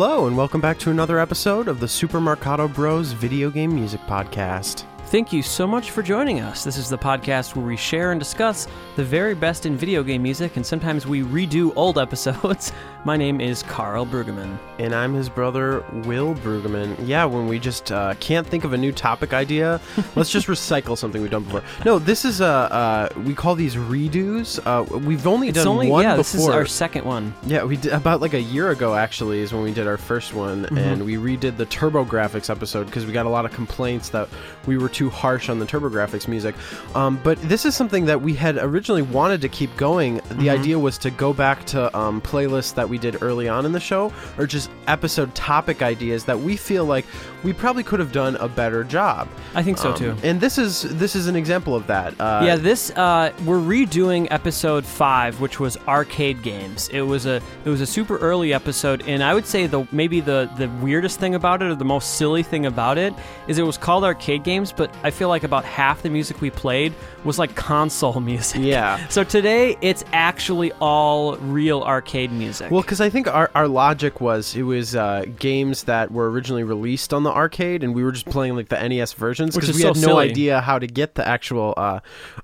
Hello, and welcome back to another episode of the Super Marcato Bros Video Game Music Podcast. Thank you so much for joining us. This is the podcast where we share and discuss the very best in video game music, and sometimes we redo old episodes. My name is Karl Brueggemann. And I'm his brother, Will Brueggemann. Yeah, when we just uh, can't think of a new topic idea, let's just recycle something we've done before. No, this is, uh, uh, we call these redos. Uh, we've only It's done only one yeah, before. this is our second one. Yeah, we did about like a year ago actually is when we did our first one, Mm-hmm. and we redid the TurboGrafx episode because we got a lot of complaints that we were too harsh on the TurboGrafx music. Um, but this is something that we had originally wanted to keep going. The Mm-hmm. idea was to go back to um, playlists that we did early on in the show, or just episode topic ideas that we feel like we probably could have done a better job. I think so Um, too. And this is this is an example of that. Uh, yeah, this uh, we're redoing episode five, which was arcade games. It was a it was a super early episode, and I would say the maybe the the weirdest thing about it, or the most silly thing about it, is it was called arcade games, but I feel like about half the music we played was like console music. Yeah. So today it's actually all real arcade music. Well, because I think our, our logic was it was uh, games that were originally released on the arcade, and we were just playing like the NES versions because we so had no silly. idea how to get the actual uh,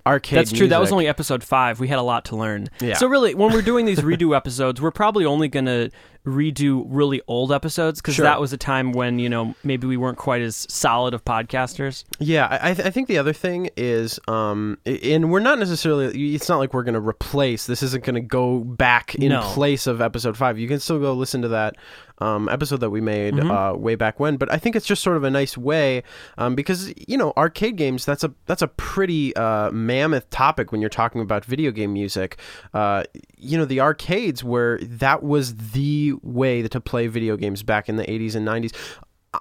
arcade. That's true. That was only episode five. We had a lot to learn. Yeah. So really, when we're doing these redo episodes, we're probably only going to redo really old episodes because Sure. that was a time when you know maybe we weren't quite as solid of podcasters. Yeah, I, I th- I think the other thing is, um, and we're not necessarily. It's not like we're going to replace. This isn't going to go back in No. place of episode five. You can still go listen to that um, episode that we made Mm-hmm. uh, way back when. But I think it's just sort of a nice way um, because you know arcade games. That's a that's a pretty uh, mammoth topic when you're talking about video game music. Uh, you know, the arcades where that was the way to play video games back in the 80s and 90s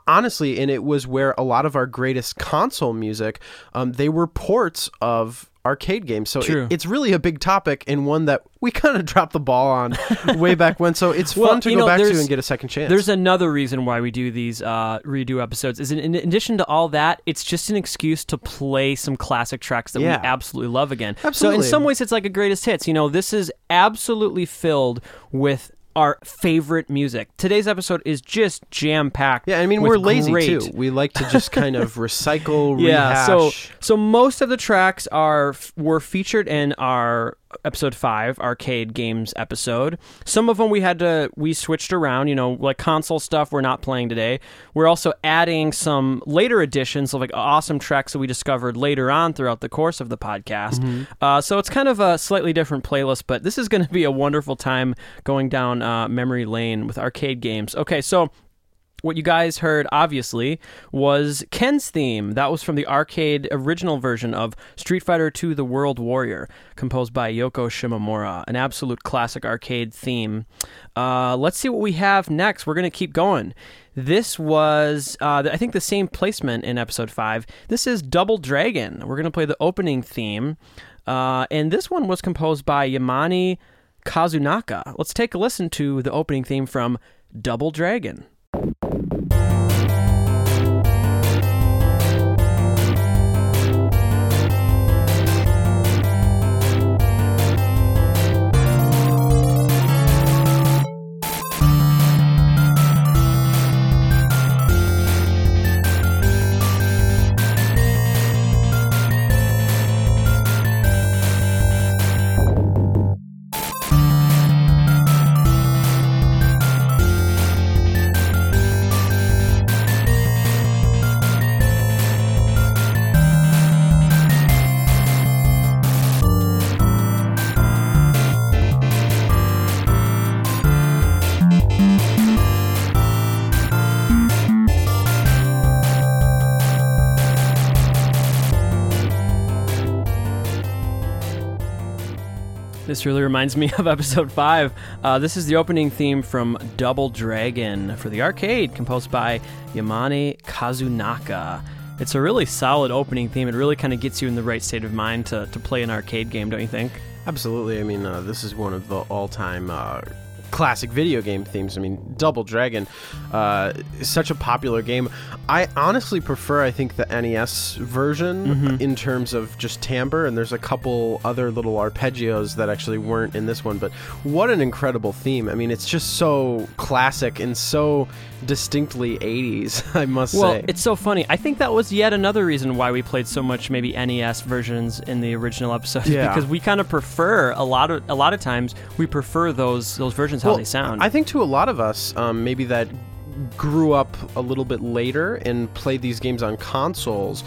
honestly, and it was where a lot of our greatest console music, um, they were ports of arcade games. So it- it's really a big topic and one that we kind of dropped the ball on way back when. So it's Well, fun to go know, back to and get a second chance. There's another reason why we do these uh, redo episodes. Is in, in addition to all that, it's just an excuse to play some classic tracks that Yeah. we absolutely love again. Absolutely. So in some ways, it's like a greatest hits. You know, this is absolutely filled with our favorite music. Today's episode is just jam packed. yeah, I mean we're lazy great too. We like to just kind of recycle, yeah so so most of the tracks are were featured in our episode 5 arcade games episode. Some of them we had to we switched around you know like console stuff we're not playing today. We're also adding some later additions of like awesome tracks that we discovered later on throughout the course of the podcast. Mm-hmm. uh, so it's kind of a slightly different playlist but this is going to be a wonderful time going down uh, memory lane with arcade games. Okay so what you guys heard, obviously, was Ken's theme. That was from the arcade original version of Street Fighter II The World Warrior, composed by Yoko Shimomura. An absolute classic arcade theme. Uh, let's see what we have next. We're going to keep going. This was, uh, I think, the same placement in episode 5. This is Double Dragon. We're going to play the opening theme. Uh, and this one was composed by Yamane Kazunaka. Let's take a listen to the opening theme from Double Dragon. This really reminds me of episode 5. Uh, this is the opening theme from Double Dragon for the arcade, composed by Yamane Kazunaka. It's a really solid opening theme. It really kind of gets you in the right state of mind to, to play an arcade game, don't you think? Absolutely. I mean, uh, this is one of the all-time uh, classic video game themes. I mean, Double Dragon, uh, is such a popular game. I honestly prefer, I think, the NES version in terms of just timbre, and there's a couple other little arpeggios that actually weren't in this one. But what an incredible theme! I mean, it's just so classic and so distinctly 80s. I must Well, say. it's so funny. I think that was yet another reason why we played so much maybe NES versions in the original episode Yeah. because we kind of prefer a lot of a lot of times we prefer those those versions Well, they sound. I think to a lot of us, um, maybe that grew up a little bit later and played these games on consoles.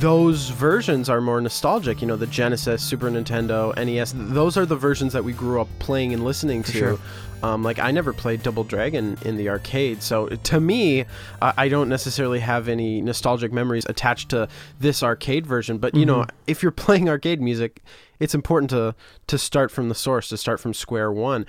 Those versions are more nostalgic. You know, the Genesis, Super Nintendo, NES. Those are the versions that we grew up playing and listening to. sure. Um, like I never played Double Dragon in the arcade, so to me, I I don't necessarily have any nostalgic memories attached to this arcade version. But you know, if you're playing arcade music, it's important to to start from the source, to start from square one.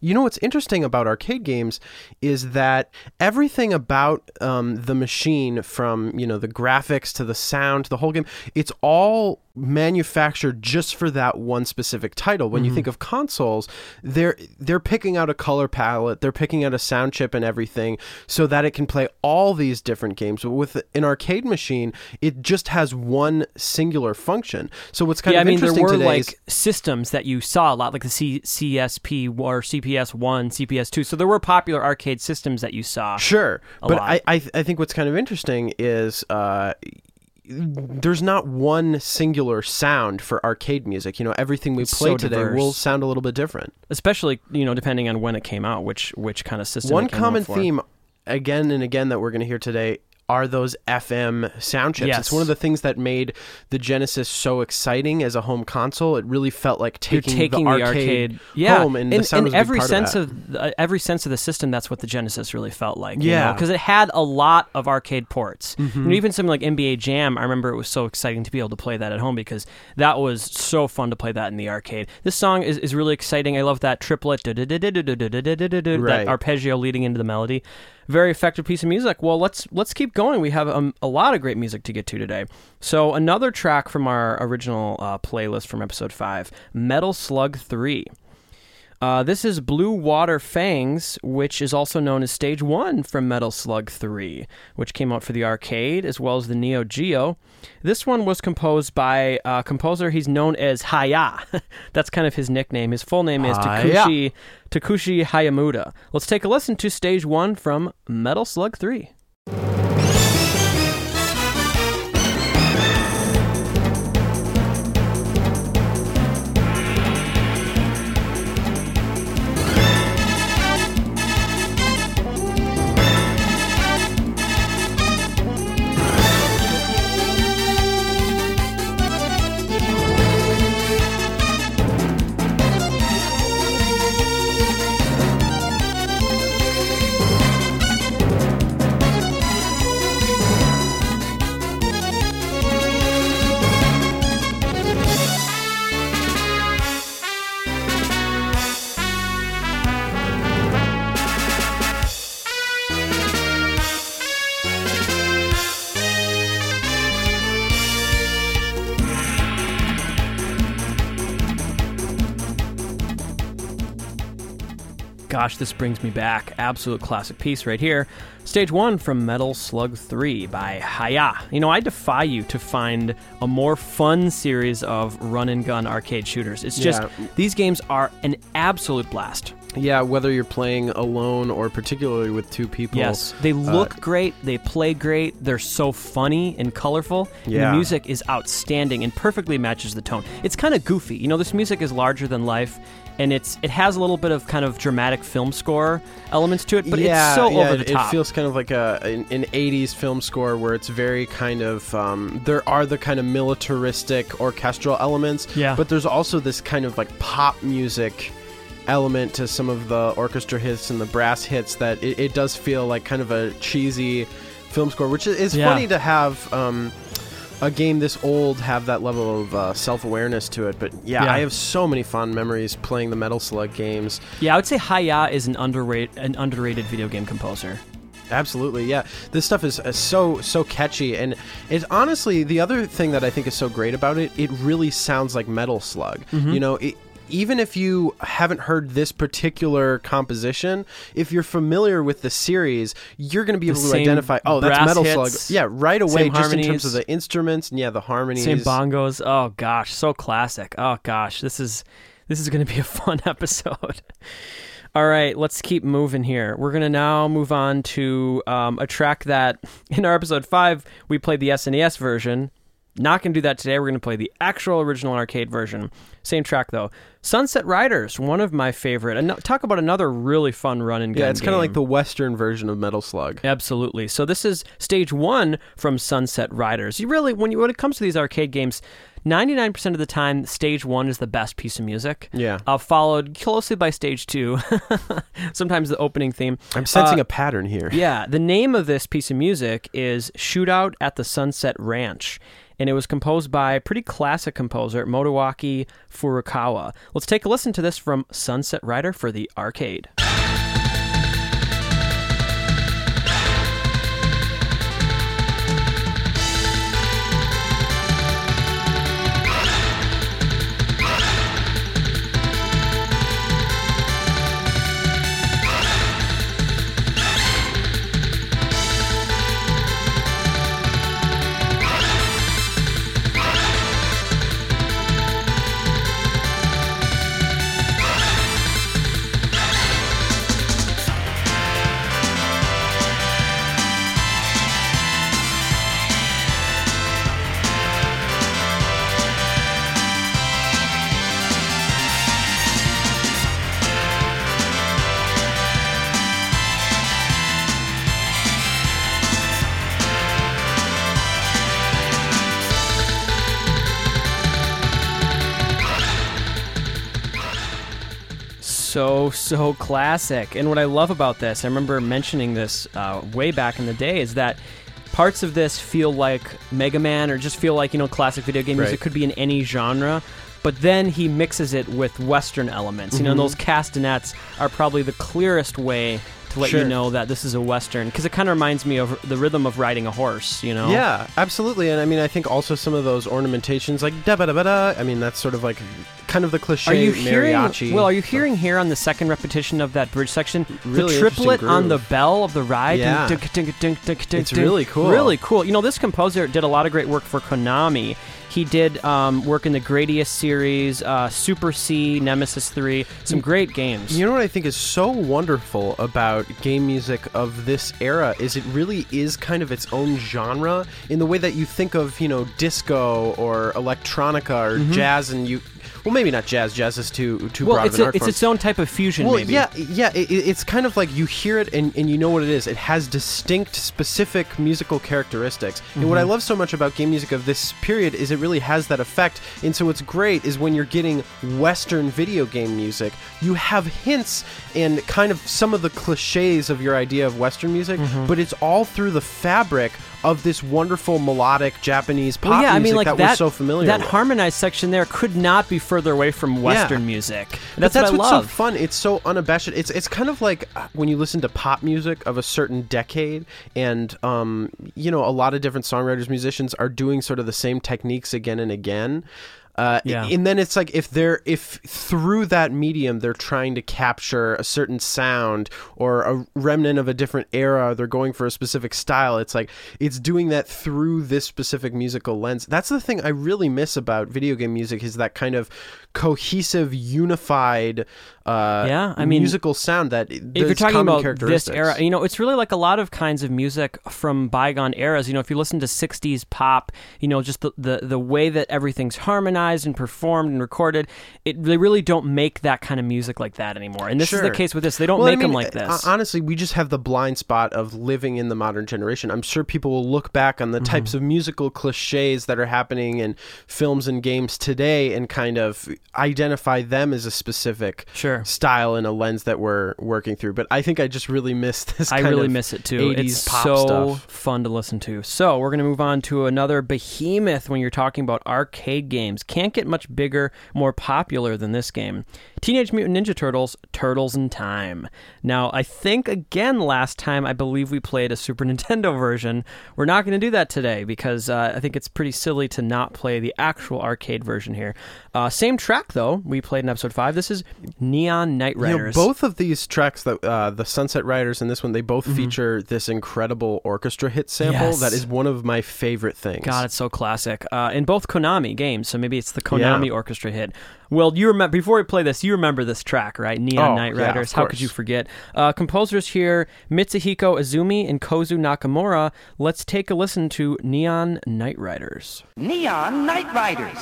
You know what's interesting about arcade games is that everything about um, the machine, from you know the graphics to the sound, to the whole game, it's all manufactured just for that one specific title. When you think of consoles, they're they're picking out a color palette, they're picking out a sound chip and everything so that it can play all these different games. But with an arcade machine, it just has one singular function. So what's kind yeah, I of mean there were like is systems that you saw a lot, like the C- CSP or CPS one, CPS two. So there were popular arcade systems that you saw. Sure, but lot. I, I I think what's kind of interesting is uh, there's not one singular sound for arcade music. You know, everything we It's play so today diverse. will sound a little bit different. especially you know depending on when it came out, which which kind of system. one it came out common theme, again and again, that we're going to hear today. Are those FM sound chips? Yes. It's one of the things that made the Genesis so exciting as a home console. It really felt like taking, taking the arcade, yeah, home, and in, the sound in was a big every sense of, of, uh, every sense of the system. That's what the Genesis really felt like. Yeah. because it had a lot of arcade ports. Mm-hmm. Know, even something like NBA Jam. I remember it was so exciting to be able to play that at home because that was so fun to play that in the arcade. This song is, is really exciting. I love that triplet, that arpeggio leading into the melody. Very effective piece of music. Well, let's let's keep going. We have um, a lot of great music to get to today. So another track from our original uh, playlist from episode five, Metal Slug Three. Uh, this is Blue Water Fangs, which is also known as Stage 1 from Metal Slug 3, which came out for the arcade as well as the Neo Geo. This one was composed by a composer he's known as Hiya. That's kind of his nickname. His full name is Takushi, Takushi Hiyamuta. Let's take a listen to Stage 1 from Metal Slug 3. Gosh, this brings me back. Absolute classic piece right here. Stage 1 from Metal Slug 3 by Hiya. You know, I defy you to find a more fun series of run and gun arcade shooters. It's just, Yeah. these games are an absolute blast. yeah, whether you're playing alone or particularly with two people. Yes, they uh, look great. They play great. They're so funny and colorful. and Yeah. the music is outstanding and perfectly matches the tone. It's kind of goofy. You know, this music is larger than life, and it's it has a little bit of kind of dramatic film score elements to it, but yeah, it's so yeah, over the top. it feels kind of like a an, an 80s film score where it's very kind of um, there are the kind of militaristic orchestral elements Yeah. but there's also this kind of like pop music element to some of the orchestra hits and the brass hits that it, it does feel like kind of a cheesy film score which is, Yeah. funny to have um, a game this old have that level of uh, self-awareness to it but yeah, Yeah. i have so many fond memories playing the metal slug games yeah, I would say Hiya is an underrated an underrated video game composer. Absolutely, yeah. This stuff is uh, so so catchy, and it's honestly the other thing that I think is so great about it. It really sounds like Metal Slug. Mm-hmm. You know, it, even if you haven't heard this particular composition, if you're familiar with the series, you're going to be able to identify. Oh, that's Metal hits, Slug. Yeah, right away, just in terms harmonies. of the instruments and yeah, the harmonies. Same bongos. Oh gosh, so classic. Oh gosh, this is this is going to be a fun episode. All right, let's keep moving here. We're going to now move on to um, a track that in our episode five we played the SNES version. Not going to do that today. We're going to play the actual original arcade version. Same track though. Sunset Riders, one of my favorite. And talk about another really fun run and gun Yeah, it's kind of like the Western version of Metal Slug. Absolutely. So this is stage one from Sunset Riders. You really, when you when it comes to these arcade games, ninety nine percent of the time, stage one is the best piece of music. Yeah. Uh, followed closely by stage two. Sometimes the opening theme. I'm sensing Uh, a pattern here. Yeah, the name of this piece of music is Shootout at the Sunset Ranch, and it was composed by a pretty classic composer, Motoaki Furukawa. Let's take a listen to this from Sunset Rider for the arcade. So so classic. And what I love about this, I remember mentioning this uh, way back in the day, is that parts of this feel like Mega Man or just feel like you know classic video game music Right. could be in any genre. But then he mixes it with Western elements. You know, and those castanets are probably the clearest way to let you know that this is a Western because it kind of reminds me of the rhythm of riding a horse. You know, Yeah, absolutely. And I mean, I think also some of those ornamentations, like da ba da ba da. I mean, that's sort of like kind of the cliche Are you hearing? mariachi. Well, are you hearing here on the second repetition of that bridge section Really the triplet on the bell of the ride? Yeah. It's really cool. Really cool. You know, this composer did a lot of great work for Konami. He did um, work in the Gradius series, uh, Super C, Nemesis 3, some great games. You know what I think is so wonderful about game music of this era is it really is kind of its own genre in the way that you think of, you know, disco or electronica or jazz and you well maybe not jazz, jazz is too too Mm-hmm. well, broad it's, of an a, art it's form. its own type of fusion, well, maybe. yeah, yeah. It, it- it's kind of like you hear it and, and you know what it is. It has distinct, specific musical characteristics. And Mm-hmm. what I love so much about game music of this period is it really has that effect. And so what's great is when you're getting Western video game music, you have hints and kind of some of the cliches of your idea of Western music, Mm-hmm. but it's all through the fabric of this wonderful melodic Japanese pop Well, yeah, I music mean, like that, that, we're so familiar that with. harmonized section there could not be further away from Western music. But That's, that's what I what's love. so fun. It's so unabashed. It's it's kind of like uh, when you listen to pop music of a certain decade, and um, you know, a lot of different songwriters, musicians are doing sort of the same techniques again and again. Uh, Yeah. And then it's like if they're if through that medium they're trying to capture a certain sound or a remnant of a different era, they're going for a specific style. It's like it's doing that through this specific musical lens. That's the thing I really miss about video game music is that kind of cohesive, unified, uh, Yeah, I mean, musical sound that if you're talking about this era, you know, it's really like a lot of kinds of music from bygone eras. You know, if you listen to '60s pop, you know, just the the, the way that everything's harmonized and performed and recorded, it they really don't make that kind of music like that anymore. And this is the case with this; they don't Well, I make them like uh, this. Honestly, we just have the blind spot of living in the modern generation. I'm sure people will look back on the Mm-hmm. types of musical cliches that are happening in films and games today and kind of identify them as a specific Sure. style and a lens that we're working through. But I think I just really miss this I really miss it too. 80s It's pop so stuff. fun to listen to. So we're gonna move on to another behemoth when you're talking about arcade games. Can't get much bigger, more popular than this game. Teenage Mutant Ninja Turtles, Turtles in Time. Now, I think again last time I believe we played a Super Nintendo version. We're not going to do that today because uh, I think it's pretty silly to not play the actual arcade version here. Uh, same track though. We played in episode five. This is Neon Night You know, Riders. both of these tracks, that uh, the Sunset Riders and this one, they both Mm-hmm. feature this incredible orchestra hit sample. Yes. That is one of my favorite things. God, it's so classic. Uh, in both Konami games, so maybe it's the Konami Yeah. orchestra hit. Well, you remember before we play this, you remember this track, right? Neon Oh, Night yeah, of Riders. How could course. you forget? Uh, composers here: Mitsuhiko Azumi and Kozu Nakamura. Let's take a listen to Neon Night Riders. Neon Night Riders.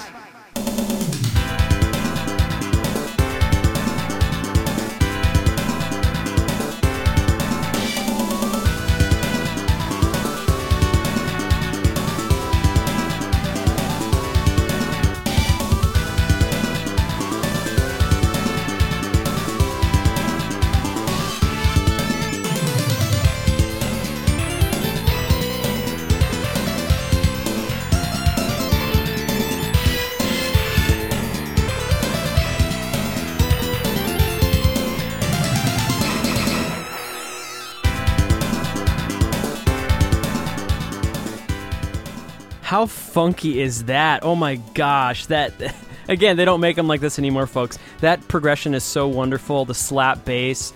How funky is that? Oh my gosh, that again, they don't make them like this anymore, folks. That progression is so wonderful. The slap bass,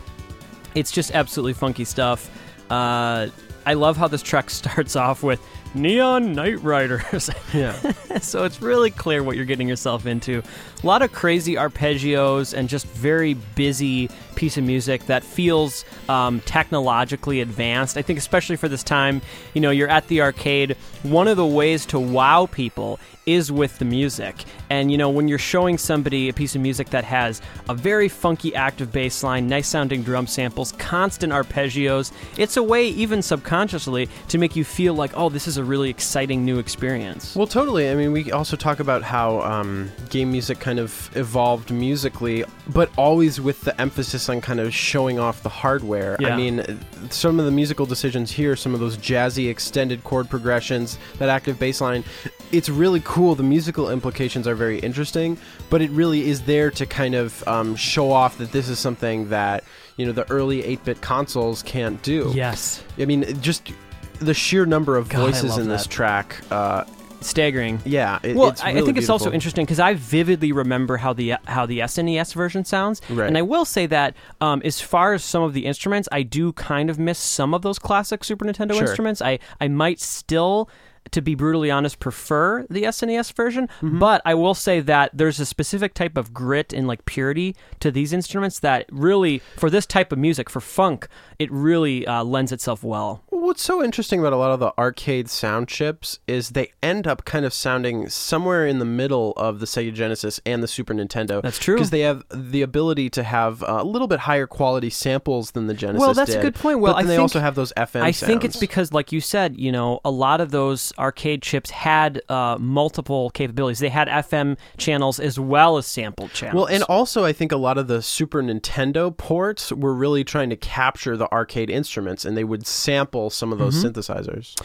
it's just absolutely funky stuff. Uh, I love how this track starts off with Neon Night Riders. Yeah. so it's really clear what you're getting yourself into. A lot of crazy arpeggios and just very busy piece of music that feels um, technologically advanced. I think, especially for this time, you know, you're at the arcade. One of the ways to wow people is with the music. And, you know, when you're showing somebody a piece of music that has a very funky active bass line, nice sounding drum samples, constant arpeggios, it's a way, even subconsciously, to make you feel like, oh, this is a really exciting new experience. Well, totally. I mean, we also talk about how um, game music kind of evolved musically, but always with the emphasis on kind of showing off the hardware. Yeah. I mean, some of the musical decisions here, some of those jazzy extended chord progressions, that active bass line, it's really cool. The musical implications are very interesting, but it really is there to kind of um, show off that this is something that, you know, the early 8 bit consoles can't do. Yes. I mean, just the sheer number of God, voices in this that. track. Uh, Staggering. yeah, it, well, it's I, really think it's also interesting because I vividly remember how the how the SNES version sounds, Right. and I will say that um, as far as some of the instruments, I do kind of miss some of those classic Super Nintendo Sure. instruments. I I might still. To be brutally honest, prefer the SNES version, Mm-hmm. but I will say that there's a specific type of grit and like purity to these instruments that really, for this type of music, for funk, it really uh, lends itself well. What's so interesting about a lot of the arcade sound chips is they end up kind of sounding somewhere in the middle of the Sega Genesis and the Super Nintendo. That's true. because they have the ability to have a little bit higher quality samples than the Genesis. Well, that's a good point. Well, but I they think- also have those FM. I think it's because, like you said, you know, a lot of those arcade chips had uh, multiple capabilities. They had FM channels as well as sample channels. Well, and also I think a lot of the Super Nintendo ports were really trying to capture the arcade instruments, and they would sample some of Mm-hmm. those synthesizers.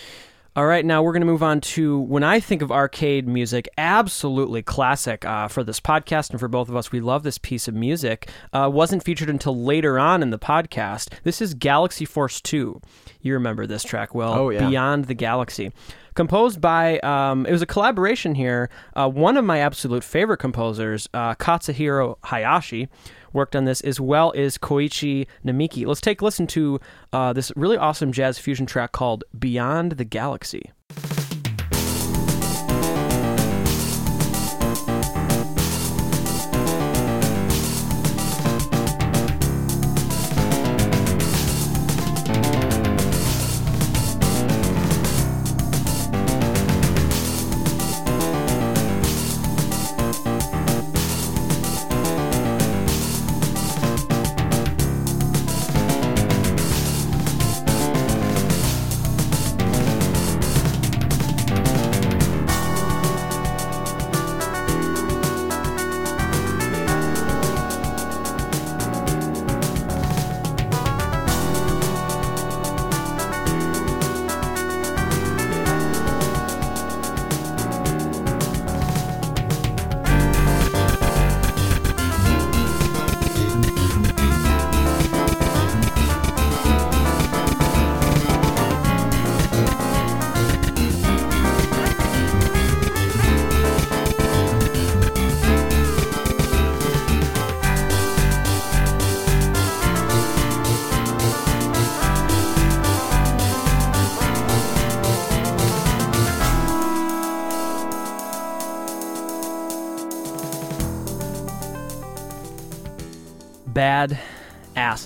All right, now we're going to move on to when I think of arcade music, absolutely classic uh, for this podcast and for both of us. We love this piece of music. Uh, wasn't featured until later on in the podcast. This is Galaxy Force 2. You remember this track well. Oh, yeah. Beyond the Galaxy. Composed by, um, it was a collaboration here. Uh, one of my absolute favorite composers, uh, Katsuhiro Hayashi, worked on this as well as Koichi Namiki. Let's take a listen to uh, this really awesome jazz fusion track called Beyond the Galaxy.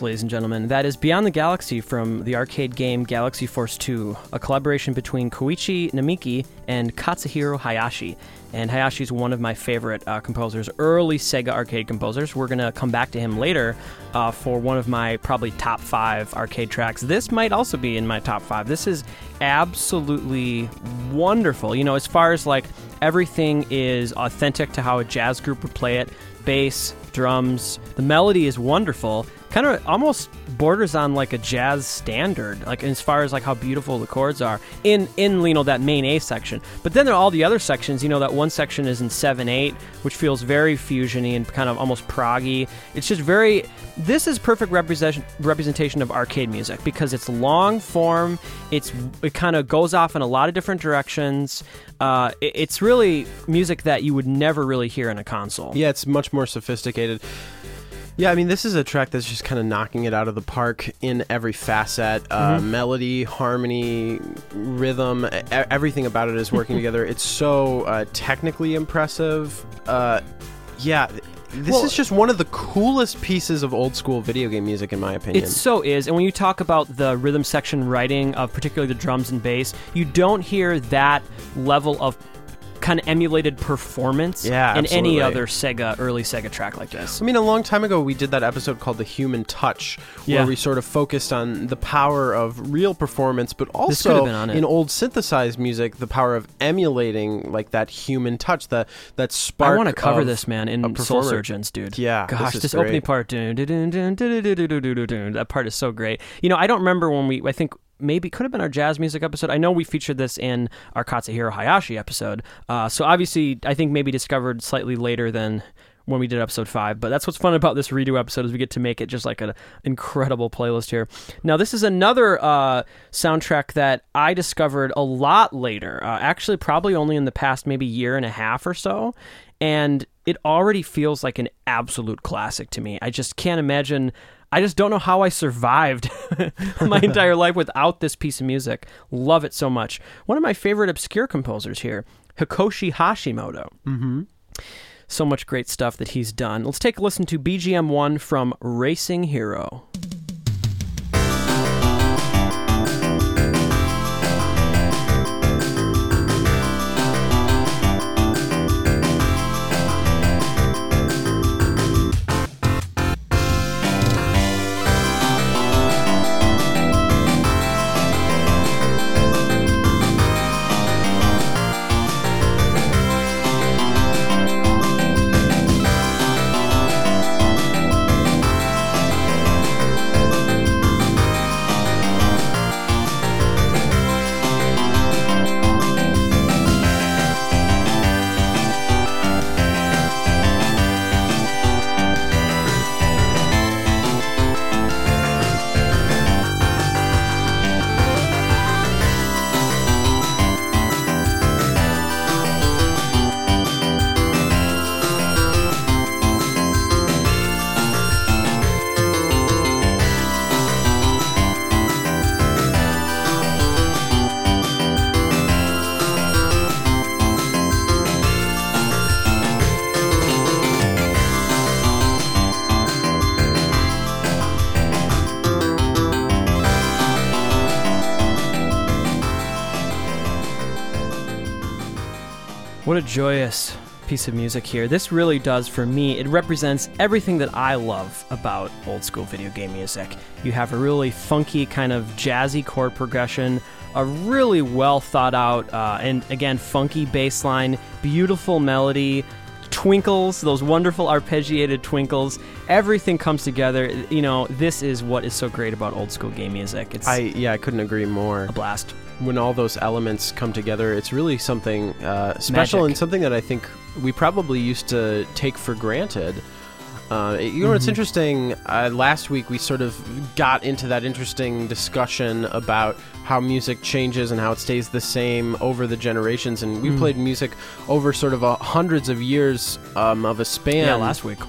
Ladies and gentlemen. That is Beyond the Galaxy from the arcade game Galaxy Force 2, a collaboration between Koichi Namiki and Katsuhiro Hayashi. And Hayashi's one of my favorite uh, composers, early Sega arcade composers. We're going to come back to him later uh, for one of my probably top five arcade tracks. This might also be in my top five. This is absolutely wonderful. You know, as far as like everything is authentic to how a jazz group would play it bass, drums, the melody is wonderful kind of almost borders on like a jazz standard, like as far as like how beautiful the chords are in in you know that main A section. But then there are all the other sections. You know that one section is in seven eight, which feels very fusiony and kind of almost proggy. It's just very. This is perfect representation representation of arcade music because it's long form. It's it kind of goes off in a lot of different directions. Uh, it, it's really music that you would never really hear in a console. Yeah, it's much more sophisticated. Yeah, I mean, this is a track that's just kind of knocking it out of the park in every facet. Uh, Mhm. Melody, harmony, rhythm, e- everything about it is working together. It's so uh, technically impressive. Uh, yeah, this Well- is just one of the coolest pieces of old school video game music, in my opinion. It so is, and when you talk about the rhythm section writing of particularly the drums and bass, you don't hear that level of kind of emulated performance yeah, in any other Sega early Sega track like this. I mean, a long time ago we did that episode called The Human Touch, where yeah. we sort of focused on the power of real performance, but also in old synthesized music, the power of emulating like that human touch, that that spark. I want to cover this man in Soul Surgeons, dude. Yeah, gosh, this, this opening part, that part is so great. You know, I don't remember when we. I think maybe could have been our jazz music episode. I know we featured this in our Katsuhiro Hayashi episode. Uh, so obviously, I think maybe discovered slightly later than when we did episode five. But that's what's fun about this redo episode is we get to make it just like an incredible playlist here. Now, this is another uh, soundtrack that I discovered a lot later. Uh, actually, probably only in the past maybe year and a half or so. And it already feels like an absolute classic to me. I just can't imagine. I just don't know how I survived my entire life without this piece of music. Love it so much. One of my favorite obscure composers here, Hikoshi Hashimoto. Mm-hmm. So much great stuff that he's done. Let's take a listen to BGM 1 from Racing Hero. Joyous piece of music here. This really does, for me, it represents everything that I love about old school video game music. You have a really funky, kind of jazzy chord progression, a really well thought out, uh, and again, funky bass line, beautiful melody, twinkles, those wonderful arpeggiated twinkles. Everything comes together. You know, this is what is so great about old school game music. It's I yeah, I couldn't agree more. a blast. When all those elements come together, it's really something uh, special Magic. and something that I think we probably used to take for granted. Uh, you know, what's Mhm. interesting. Uh, last week we sort of got into that interesting discussion about how music changes and how it stays the same over the generations, and we Mm. played music over sort of a hundreds of years um, of a span. Yeah, last week.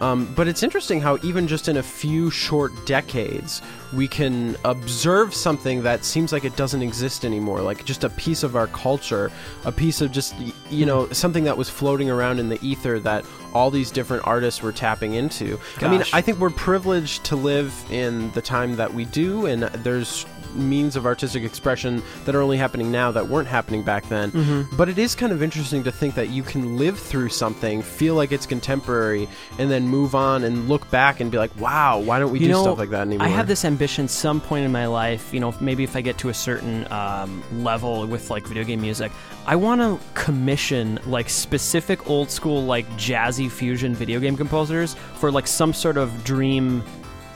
Um, but it's interesting how even just in a few short decades, we can observe something that seems like it doesn't exist anymore, like just a piece of our culture, a piece of just you know something that was floating around in the ether that all these different artists were tapping into. I mean, I think we're privileged to live in the time that we do, and there's means of artistic expression that are only happening now that weren't happening back then. Mm-hmm. But it is kind of interesting to think that you can live through something, feel like it's contemporary, and then move on and look back and be like, wow, why don't we you do know, stuff like that anymore? I have this ambition some point in my life, you know, maybe if I get to a certain um, level with like video game music, I want to commission like specific old school like jazzy fusion video game composers for like some sort of dream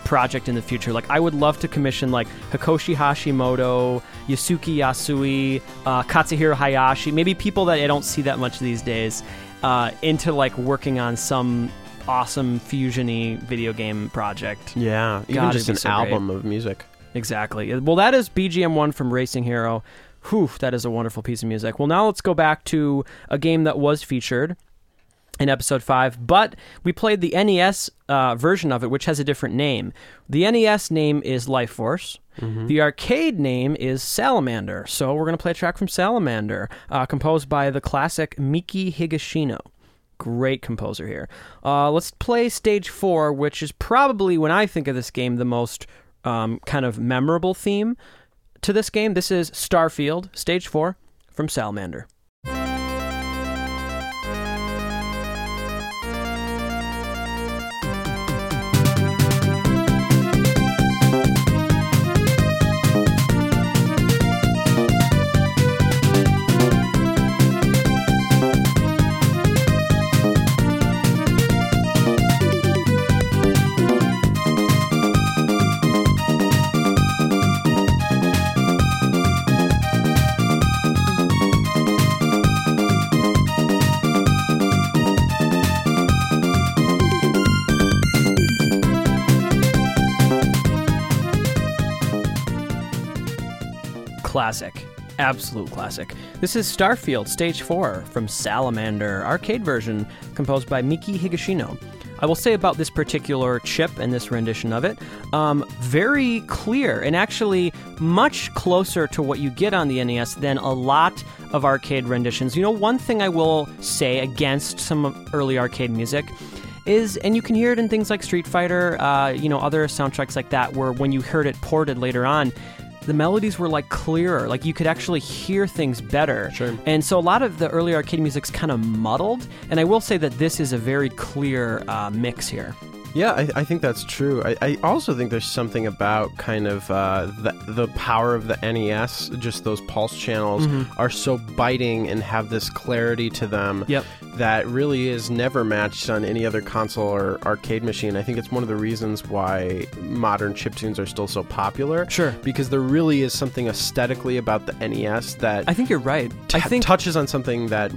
project in the future. Like I would love to commission like Hikoshi Hashimoto, Yasuki Yasui, uh, Katsuhiro Hayashi, maybe people that I don't see that much these days, uh, into like working on some awesome fusiony video game project. yeah, even God, just an so great. album of music. Exactly. Well, that is BGM one from Racing Hero. Whew, that is a wonderful piece of music. Well, now let's go back to a game that was featured in episode 5, but we played the NES uh, version of it, which has a different name. The NES name is Life Force. The arcade name is Salamander. So we're going to play a track from Salamander, uh, composed by the classic Miki Higashino. Great composer here. Uh, let's play stage four, which is probably, when I think of this game, the most um, kind of memorable theme to this game. This is Starfield, stage four, from Salamander. Classic. Absolute classic. This is Starfield Stage 4 from Salamander, arcade version, composed by Miki Higashino. I will say about this particular chip and this rendition of it, um, very clear and actually much closer to what you get on the NES than a lot of arcade renditions. You know, one thing I will say against some early arcade music is, and you can hear it in things like Street Fighter, uh, you know, other soundtracks like that, where when you heard it ported later on, the melodies were like clearer, like you could actually hear things better. Sure. And so a lot of the early arcade music's kind of muddled, and I will say that this is a very clear uh, mix here. Yeah, I, I think that's true. I, I also think there's something about kind of uh, the the power of the NES. Just those pulse channels are so biting and have this clarity to them. Yep. That really is never matched on any other console or arcade machine. I think it's one of the reasons why modern chiptunes are still so popular. Sure. Because there really is something aesthetically about the NES that I think you're right. I t- think touches on something that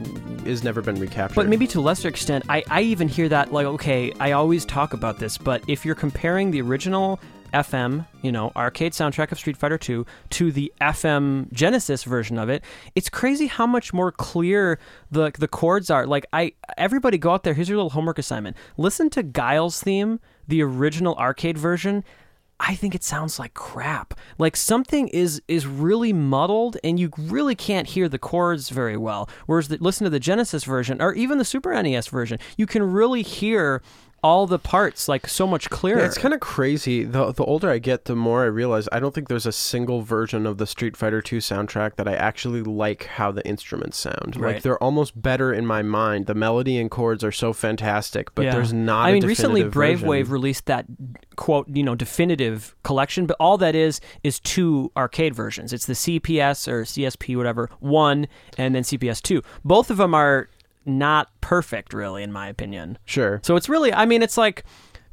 has never been recaptured. But maybe to a lesser extent, I, I even hear that, like, okay, I always talk about this, but if you're comparing the original FM, you know, arcade soundtrack of Street Fighter 2 to the FM Genesis version of it, it's crazy how much more clear the the chords are. Like I everybody go out there, here's your little homework assignment. Listen to Guile's theme, the original arcade version. I think it sounds like crap. Like something is is really muddled, and you really can't hear the chords very well. Whereas the, listen to the Genesis version, or even the Super NES version, you can really hear all the parts like so much clearer. Yeah, it's kind of crazy. The the older I get, the more I realize I don't think there's a single version of the Street Fighter 2 soundtrack that I actually like how the instruments sound. Right. Like they're almost better in my mind. The melody and chords are so fantastic, but Yeah. there's not. I mean, recently Brave version. Wave released that quote, you know, definitive collection, but all that is is two arcade versions. It's the CPS or CSP, whatever one, and then CPS two. Both of them are not perfect, really, in my opinion. Sure. So it's really, I mean, it's like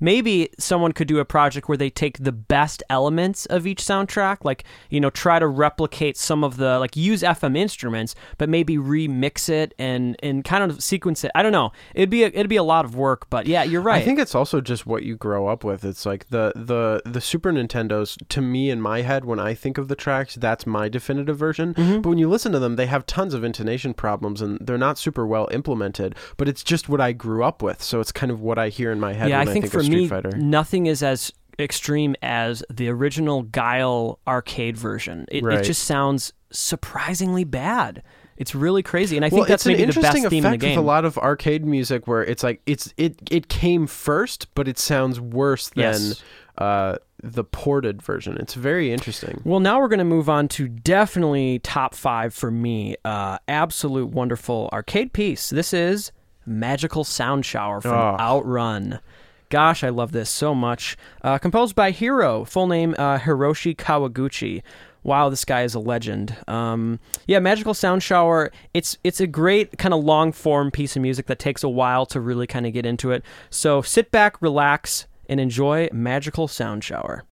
maybe someone could do a project where they take the best elements of each soundtrack, like you know, try to replicate some of the like use FM instruments, but maybe remix it and and kind of sequence it. I don't know. It'd be a, it'd be a lot of work, but yeah, you're right. I think it's also just what you grow up with. It's like the the the Super Nintendos to me in my head when I think of the tracks, that's my definitive version. Mm-hmm. But when you listen to them, they have tons of intonation problems and they're not super well implemented. But it's just what I grew up with, so it's kind of what I hear in my head yeah, when I think of for Street me, Fighter. nothing is as extreme as the original Guile arcade version. It, Right. it just sounds surprisingly bad. It's really crazy, and I well, think that's maybe the interesting best theme in the game. with a lot of arcade music where it's like it's it it came first, but it sounds worse than Yes. uh, the ported version. It's very interesting. Well, now we're going to move on to definitely top five for me. Uh, absolute wonderful arcade piece. This is Magical Sound Shower from Oh. Outrun. Gosh, I love this so much. Uh, composed by Hiro, full name uh, Hiroshi Kawaguchi. Wow, this guy is a legend. Um, yeah, Magical Sound Shower. It's it's a great kind of long form piece of music that takes a while to really kind of get into it. So sit back, relax, and enjoy Magical Sound Shower.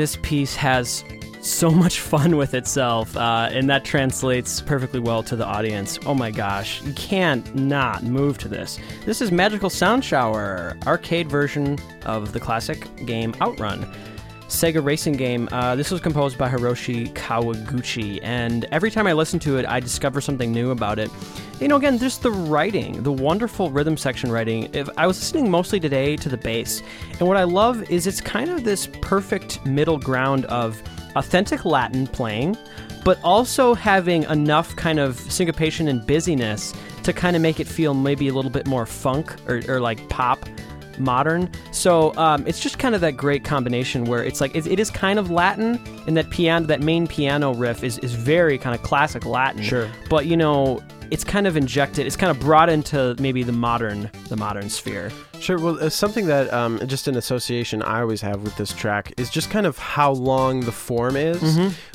This piece has so much fun with itself, uh, and that translates perfectly well to the audience. Oh my gosh, you can't not move to this. This is Magical Sound Shower, arcade version of the classic game Outrun. Sega racing game. Uh, this was composed by Hiroshi Kawaguchi, and every time I listen to it, I discover something new about it. You know, again, just the writing, the wonderful rhythm section writing. If I was listening mostly today to the bass, and what I love is it's kind of this perfect middle ground of authentic Latin playing, but also having enough kind of syncopation and busyness to kind of make it feel maybe a little bit more funk or, or like pop modern. So um, it's just kind of that great combination where it's like it, it is kind of Latin, and that piano, that main piano riff is is very kind of classic Latin. Sure. But you know, it's kind of injected. It's kind of brought into maybe the modern the modern sphere. Sure. Well, uh, something that um, just an association I always have with this track is just kind of how long the form is.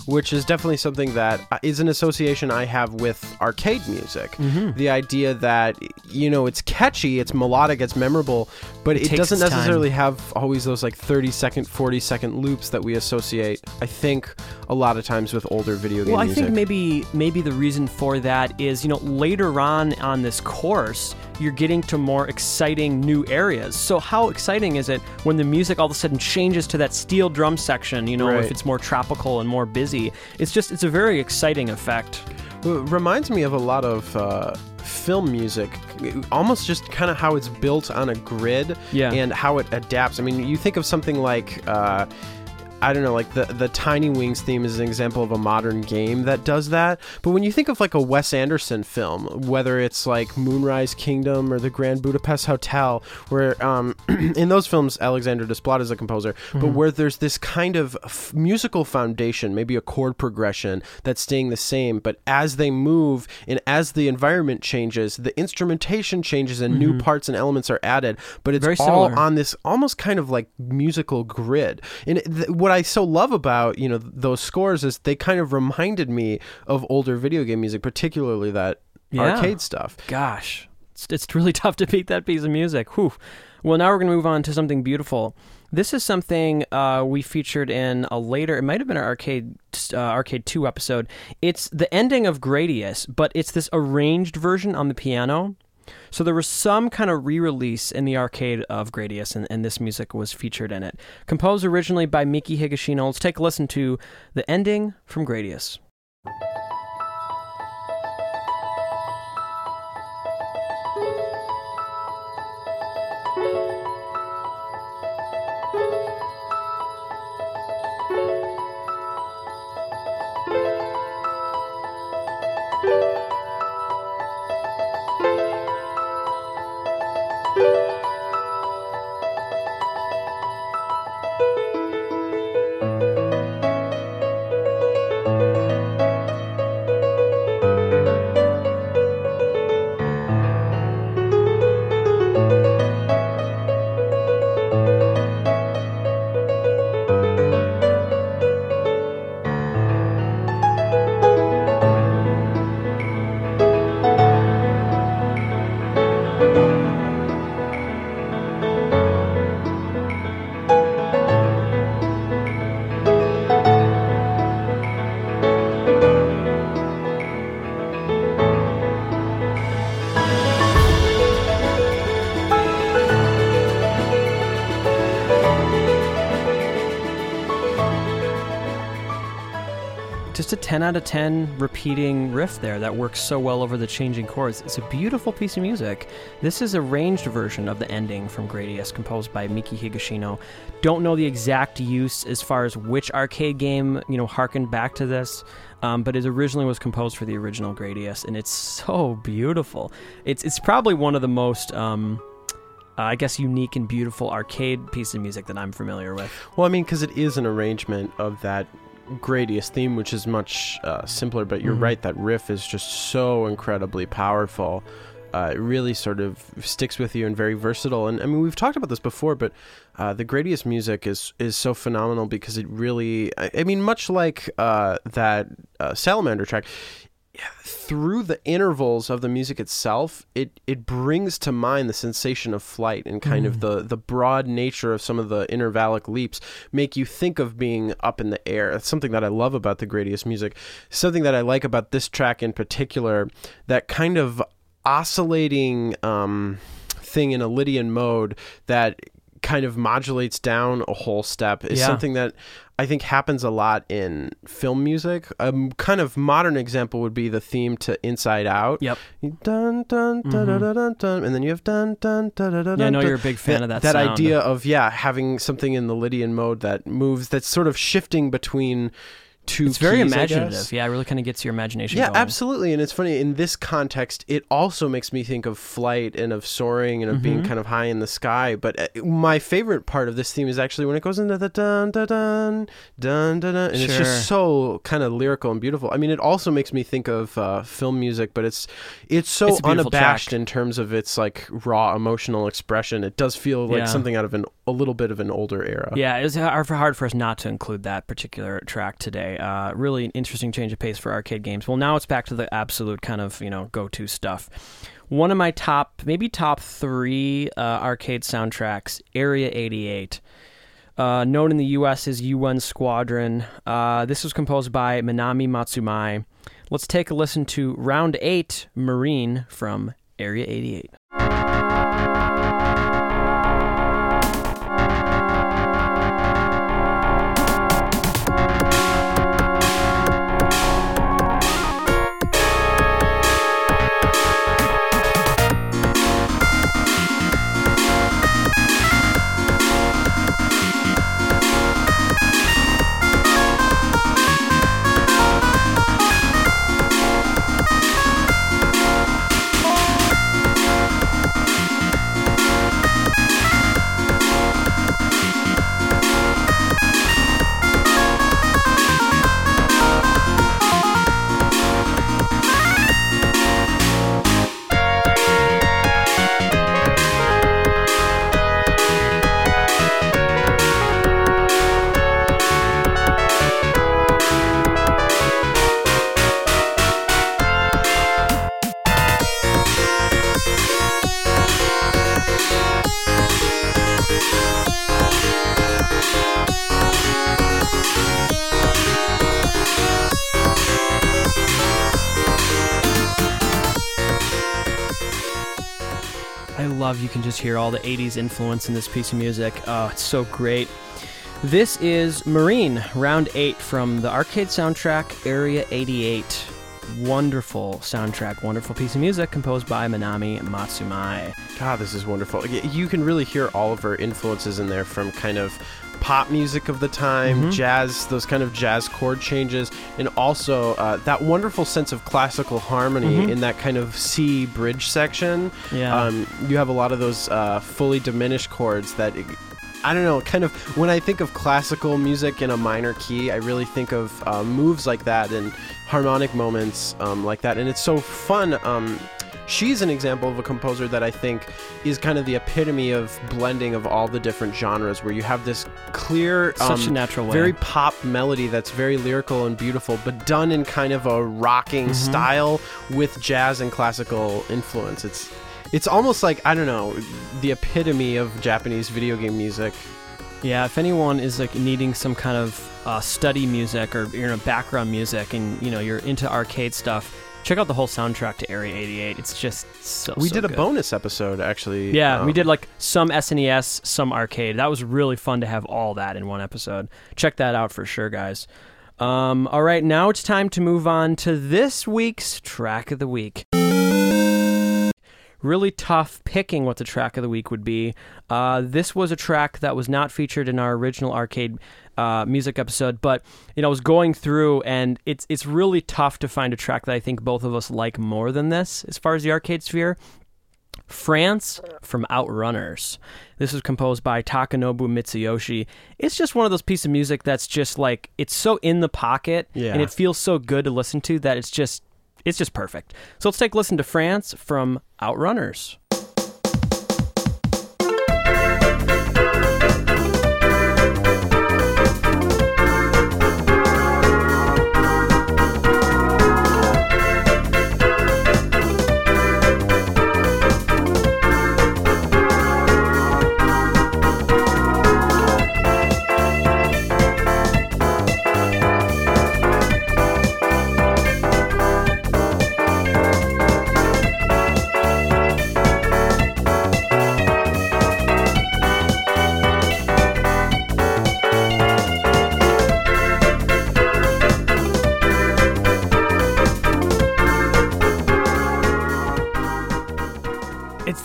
which is definitely something that uh, an association I have with arcade music. Mm-hmm. The idea that you know it's catchy, it's melodic, it's memorable, but it, takes doesn't its time. necessarily have always those like 30 second, 40 second loops that we associate. I think a lot of times with older video game Well, I music. think maybe maybe the reason for that is you know later on on this course you're getting to more exciting new areas. So how exciting is it when the music all of a sudden changes to that steel drum section? You know, Right. if it's more tropical and more busy, it's just it's a very exciting effect. Well, It reminds me of a lot of uh, film music, almost just kind of how it's built on a grid Yeah. and how it adapts. I mean, you think of something like. Uh, I don't know, like the the Tiny Wings theme is an example of a modern game that does that. But when you think of like a Wes Anderson film, whether it's like Moonrise Kingdom or the Grand Budapest Hotel, where um, in those films Alexander Desplat is a composer, but where there's this kind of f- musical foundation, maybe a chord progression that's staying the same, but as they move and as the environment changes, the instrumentation changes and new parts and elements are added. But it's Very all similar. on this almost kind of like musical grid. And th- what I so love about you know those scores is they kind of reminded me of older video game music, particularly that Yeah. arcade stuff. Gosh, it's, it's really tough to beat that piece of music. Whew. Well, now we're going to move on to something beautiful. This is something uh, we featured in a later. It might have been our arcade uh, arcade two episode. It's the ending of Gradius, but it's this arranged version on the piano. So there was some kind of re-release in the arcade of Gradius, and, and this music was featured in it. Composed originally by Miki Higashino. Let's take a listen to the ending from Gradius. 10 out of 10 repeating riff there that works so well over the changing chords. It's a beautiful piece of music. This is a arranged version of the ending from Gradius, composed by Miki Higashino. Don't know the exact use as far as which arcade game, you know, harkened back to this, um, but it originally was composed for the original Gradius, and it's so beautiful. It's, it's probably one of the most. Um, uh, I guess unique and beautiful arcade piece of music that I'm familiar with. Well, I mean, because it is an arrangement of that Gradius theme, which is much uh, simpler. But you're Mhm. right, that riff is just so incredibly powerful. Uh, it really sort of sticks with you and very versatile. And I mean, we've talked about this before, but uh, the Gradius music is is so phenomenal because it really, I, I mean, much like uh, that uh, Salamander track. Through the intervals of the music itself, it, it brings to mind the sensation of flight and kind of the, the broad nature of some of the intervallic leaps make you think of being up in the air. That's something that I love about the Gradius music. Something that I like about this track in particular, that kind of oscillating um, thing in a Lydian mode that kind of modulates down a whole step is Yeah. something that I think happens a lot in film music. A m- kind of modern example would be the theme to Inside Out. Yep. Dun dun dun mm-hmm. dun dun and then you have dun dun dun dun dun. Yeah, I know you're a big fan of that That sound. idea of yeah, having something in the Lydian mode that moves, that's sort of shifting between two. It's very keys, I imaginative. guess. Yeah, it really kind of gets your imagination Yeah, going. absolutely. And it's funny in this context, it also makes me think of flight and of soaring and of being Mhm. kind of high in the sky. But uh, my favorite part of this theme is actually when it goes into the dun dun dun dun dun, dun and it's just so kind of lyrical and beautiful. I mean, it also makes me think of uh, film music, but it's it's so It's unabashed track. in terms of its like raw emotional expression. It does feel like Yeah. something out of an a little bit of an older era. Yeah, it was hard for us not to include that particular track today. Uh, really an interesting change of pace for arcade games. Well, now it's back to the absolute kind of you know go to stuff. One of my top, maybe top three uh, arcade soundtracks, Area 88. Uh, known in the U.S. as UN Squadron. Uh, this was composed by Manami Matsumae. Let's take a listen to Round 8 Marine from Area 88. Just hear all the 80s influence in this piece of music. Oh, it's so great. This is Marine, round 8 from the arcade soundtrack Area 88. Wonderful soundtrack, wonderful piece of music composed by Manami Matsumae. God, this is wonderful. You can really hear all of her influences in there from kind of pop music of the time, Mhm. jazz, those kind of jazz chord changes, and also uh, that wonderful sense of classical harmony Mhm. in that kind of C bridge section. Yeah. Um, you have a lot of those uh, fully diminished chords that. I don't know, kind of when I think of classical music in a minor key, I really think of uh, moves like that and harmonic moments um, like that. And it's so fun. Um, she's an example of a composer that I think is kind of the epitome of blending of all the different genres, where you have this clear, Such a um, natural way. very pop melody that's very lyrical and beautiful, but done in kind of a rocking Mhm. style with jazz and classical influence. It's it's almost like I don't know the epitome of Japanese video game music. Yeah, if anyone is like needing some kind of uh, study music or you know background music, and you know you're into arcade stuff, check out the whole soundtrack to Area 88. It's just so. Good. We so did a good. bonus episode actually. Yeah, we um, did like some SNES, some arcade. That was really fun to have all that in one episode. Check that out for sure, guys. Um, all right, now it's time to move on to this week's track of the week. Really tough picking what the track of the week would be. Uh, this was a track that was not featured in our original arcade uh, music episode, but you know, I was going through, and it's it's really tough to find a track that I think both of us like more than this, as far as the arcade sphere. France from Outrunners. This was composed by Takanobu Mitsuyoshi. It's just one of those pieces of music that's just like it's so in the pocket Yeah. and it feels so good to listen to that it's just it's just perfect. So let's take a listen to France from Outrunners.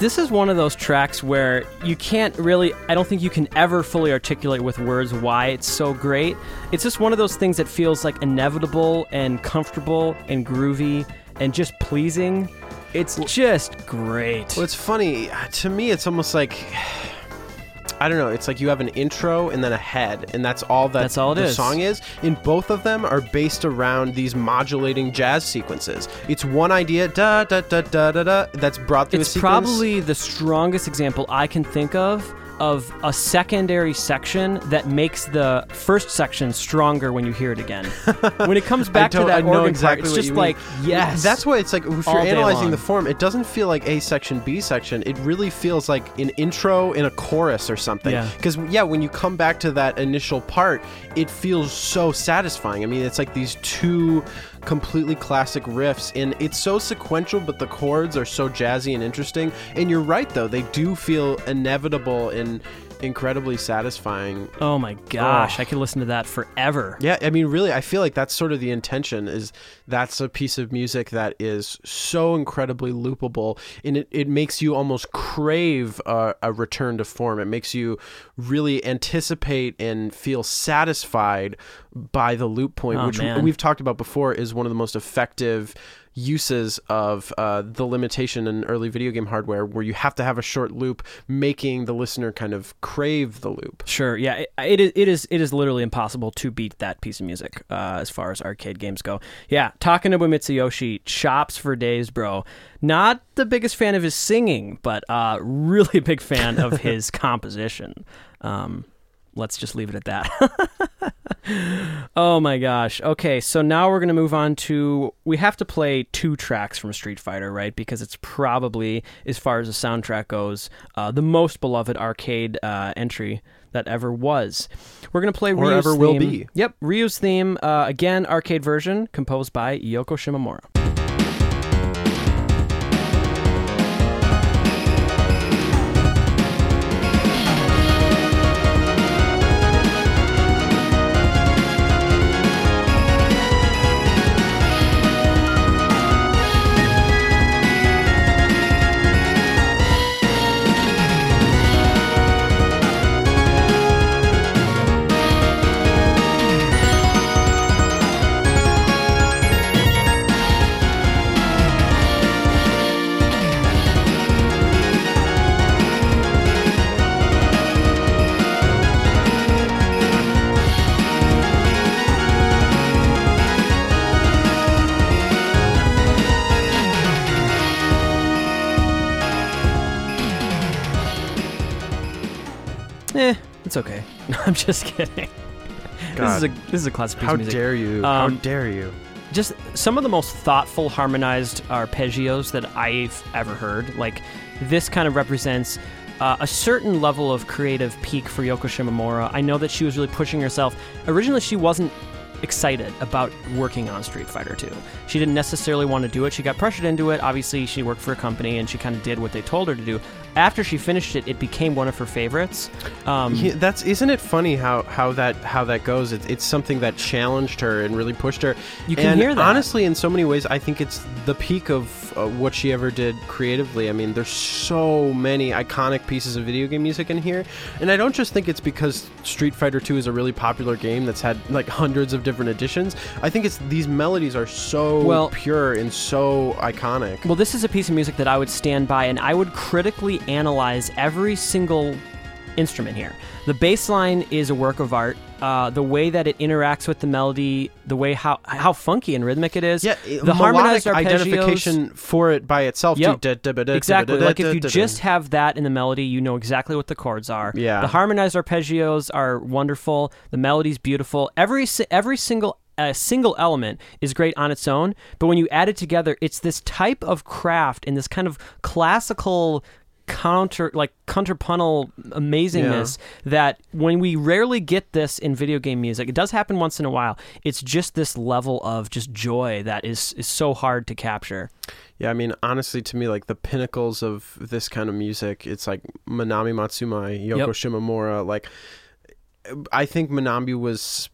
This is one of those tracks where you can't really I don't think you can ever fully articulate with words why it's so great. It's just one of those things that feels like inevitable and comfortable and groovy and just pleasing. It's just great. Well, it's funny. To me, it's almost like I don't know. It's like you have an intro and then a head, and that's all that That's all it the is. song is. And both of them are based around these modulating jazz sequences. It's one idea, da da da da da da, that's brought through It's probably the strongest example I can think of of a secondary section that makes the first section stronger when you hear it again. when it comes back to that I know organ exactly part, it's just like yes. That's why it's like if you're analyzing the form, it doesn't feel like A section, B section. It really feels like an intro in a chorus or something. Yeah. Because yeah, when you come back to that initial part, it feels so satisfying. I mean, it's like these two completely classic riffs, and it's so sequential, but the chords are so jazzy and interesting. And you're right, though; they do feel inevitable and incredibly satisfying Oh my oh. gosh, Oh. I could listen to that forever. Yeah, I mean, really, I feel like that's sort of the intention. Is that's a piece of music that is so incredibly loopable, and it, it makes you almost crave a, a return to form. It makes you really anticipate and feel satisfied by the loop point, Oh, which man. we've talked about before is one of the most effective uses of uh, the limitation in early video game hardware, where you have to have a short loop, making the listener kind of crave the loop. Sure. Yeah. It, it is. It is. It is literally impossible to beat that piece of music uh, as far as arcade games go. Yeah. talking Takanobu Mitsuyoshi chops for days, bro. Not the biggest fan of his singing, but uh, really big fan of his composition. Um, let's just leave it at that. oh my gosh. Okay, so now we're going to move on to we have to play two tracks from Street Fighter, right? Because it's probably as far as the soundtrack goes, uh, the most beloved arcade uh, entry that ever was. We're going to play Or Ryu's ever will theme. be. Yep, Ryu's theme uh, again arcade version composed by Yoko Shimomura. It's okay. I'm just kidding. This is a this is a classic piece How of music. dare you? How Um, dare you? just some of the most thoughtful harmonized arpeggios that I've ever heard. Like this kind of represents uh, a certain level of creative peak for Yoko Shimomura. I know that she was really pushing herself. Originally, she wasn't excited about working on Street Fighter 2. She didn't necessarily want to do it. She got pressured into it. Obviously, she worked for a company and she kind of did what they told her to do. After she finished it, it became one of her favorites. Um, Yeah, that's isn't it funny how how that how that goes? It's, it's something that challenged her and really pushed her. You can and hear that. honestly, in so many ways, I think it's the peak of uh, what she ever did creatively. I mean, there's so many iconic pieces of video game music in here, and I don't just think it's because Street Fighter 2 is a really popular game that's had like hundreds of different editions. I think it's these melodies are so Well- pure and so iconic. Well, this is a piece of music that I would stand by and I would critically analyze every single instrument here. The bass line is a work of art. Uh, the way that it interacts with the melody, the way how how funky and rhythmic it is, yeah, the harmonized identification for it by itself. Yep. Da- da- ba- da- Exactly. Like if you just have that in the melody, you know exactly what the chords are. Yeah. The harmonized arpeggios are wonderful. The melody's beautiful. Every every single a single element is great on its own, but when you add it together, it's this type of craft and this kind of classical counter like contrapuntal amazingness that when we rarely get this in video game music it does happen once in a while it's just this level of just joy that is is so hard to capture Yeah, I mean, honestly, to me, like the pinnacles of this kind of music, it's like Manami Matsumae, Yoko Yep. Shimomura. Like, I think Manami was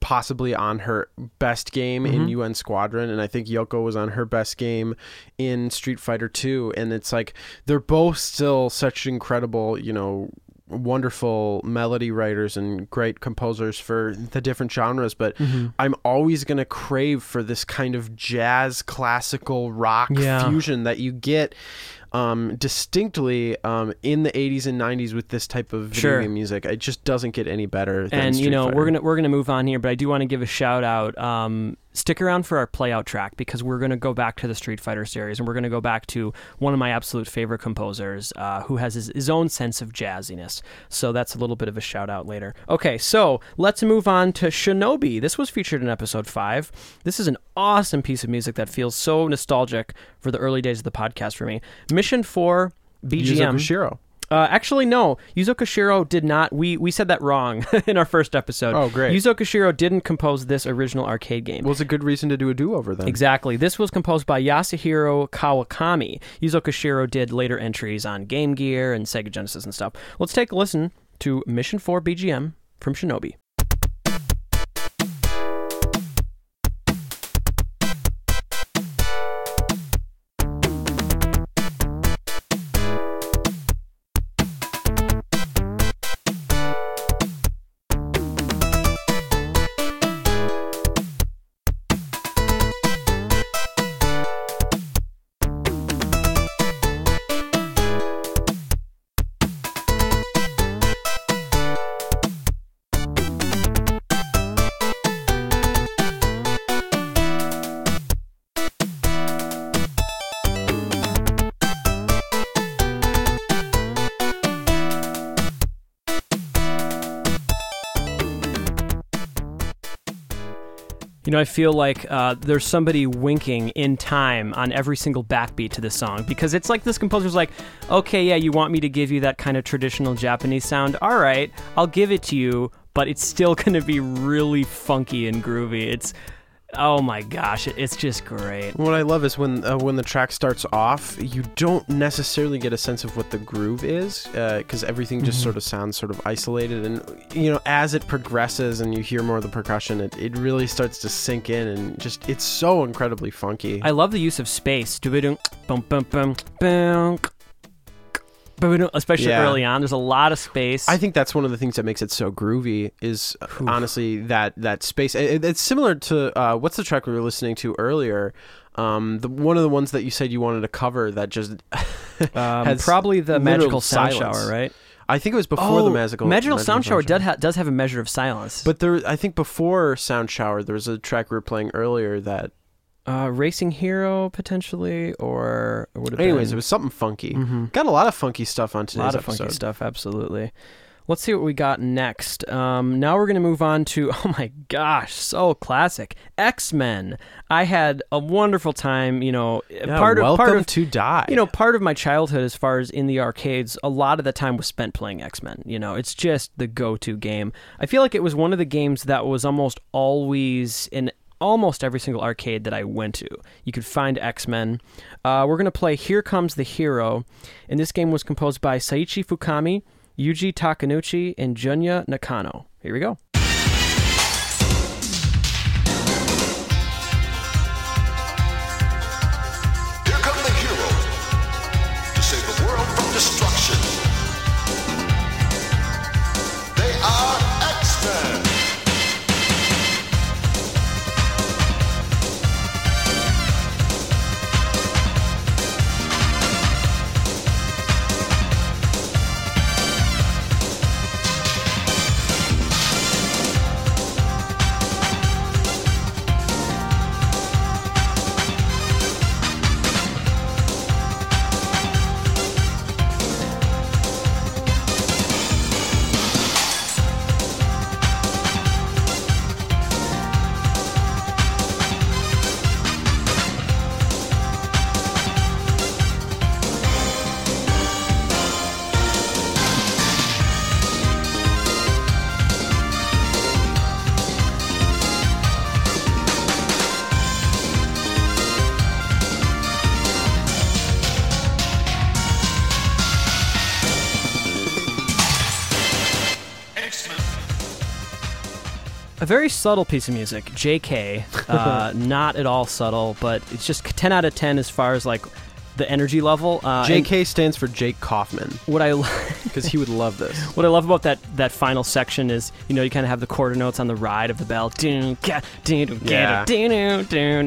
possibly on her best game in Mhm. UN Squadron, and I think Yoko was on her best game in Street Fighter 2. And it's like they're both still such incredible, you know, wonderful melody writers and great composers for the different genres but i'm always going to crave for this kind of jazz classical rock Yeah. fusion that you get um, distinctly um, in the 80s and 90s with this type of video Sure. game music it just doesn't get any better than and you know Fighter. we're gonna we're gonna move on here, but I do want to give a shout out. Um, stick around for our playout track because we're going to go back to the Street Fighter series and we're going to go back to one of my absolute favorite composers uh, who has his, his own sense of jazziness. So that's a little bit of a shout out later. Okay, so let's move on to Shinobi. This was featured in episode five. This is an awesome piece of music that feels so nostalgic for the early days of the podcast for me. Mission 4 Yuzo BGM. Koshiro. Uh, actually, no. Yuzo Koshiro did not. We we said that wrong in our first episode. Oh, great. Yuzo Koshiro didn't compose this original arcade game. Was a good reason to do a do-over then. Exactly. This was composed by Yasuhiro Kawakami. Yuzo Koshiro did later entries on Game Gear and Sega Genesis and stuff. Let's take a listen to Mission 4 BGM from Shinobi. You know, I feel like uh, there's somebody winking in time on every single backbeat to this song because it's like this composer's like, okay, yeah, you want me to give you that kind of traditional Japanese sound? All right, I'll give it to you, but it's still going to be really funky and groovy. It's, oh my gosh, it's just great. What I love is when uh, when the track starts off, you don't necessarily get a sense of what the groove is because everything just sort of sounds sort of isolated. And you know, as it progresses and you hear more of the percussion, it, it really starts to sink in and just it's so incredibly funky. I love the use of space. Bum, bum, bum, But especially Yeah. early on, there's a lot of space. I think that's one of the things that makes it so groovy is uh, honestly that that space. It, it's similar to uh, what's the track we were listening to earlier. Um, the one of the ones that you said you wanted to cover that just um, has probably the magical sound silence. shower, right? I think it was before the magical magical sound shower does, ha- does have a measure of silence. But there, I think before Sound Shower, there was a track we were playing earlier that. Uh, Racing Hero potentially, or it would have Anyways, been it was something funky. Mhm. Got a lot of funky stuff on today's. episode. a lot of episode. funky stuff. Absolutely. Let's see what we got next. Um, now we're going to move on to oh my gosh, so classic X Men. I had a wonderful time. You know, Yeah, part of part of to die. you know part of my childhood as far as in the arcades a lot of the time was spent playing x-men you know it's just the go-to game i feel like it was one of the games that was almost always in almost every single arcade that i went to. You could find x-men. Uh, we're going to play here comes the hero and this game was composed by Seiichi Fukami Yuji Takenouchi and junya nakano. Here we go a very subtle piece of music jk uh, not at all subtle but it's just 10 out of 10 as far as like the energy level uh, JK stands for Jake Kaufman what i because he would love this. What I love about that that final section is, you know, you kind of have the quarter notes on the ride of the bell. Yeah.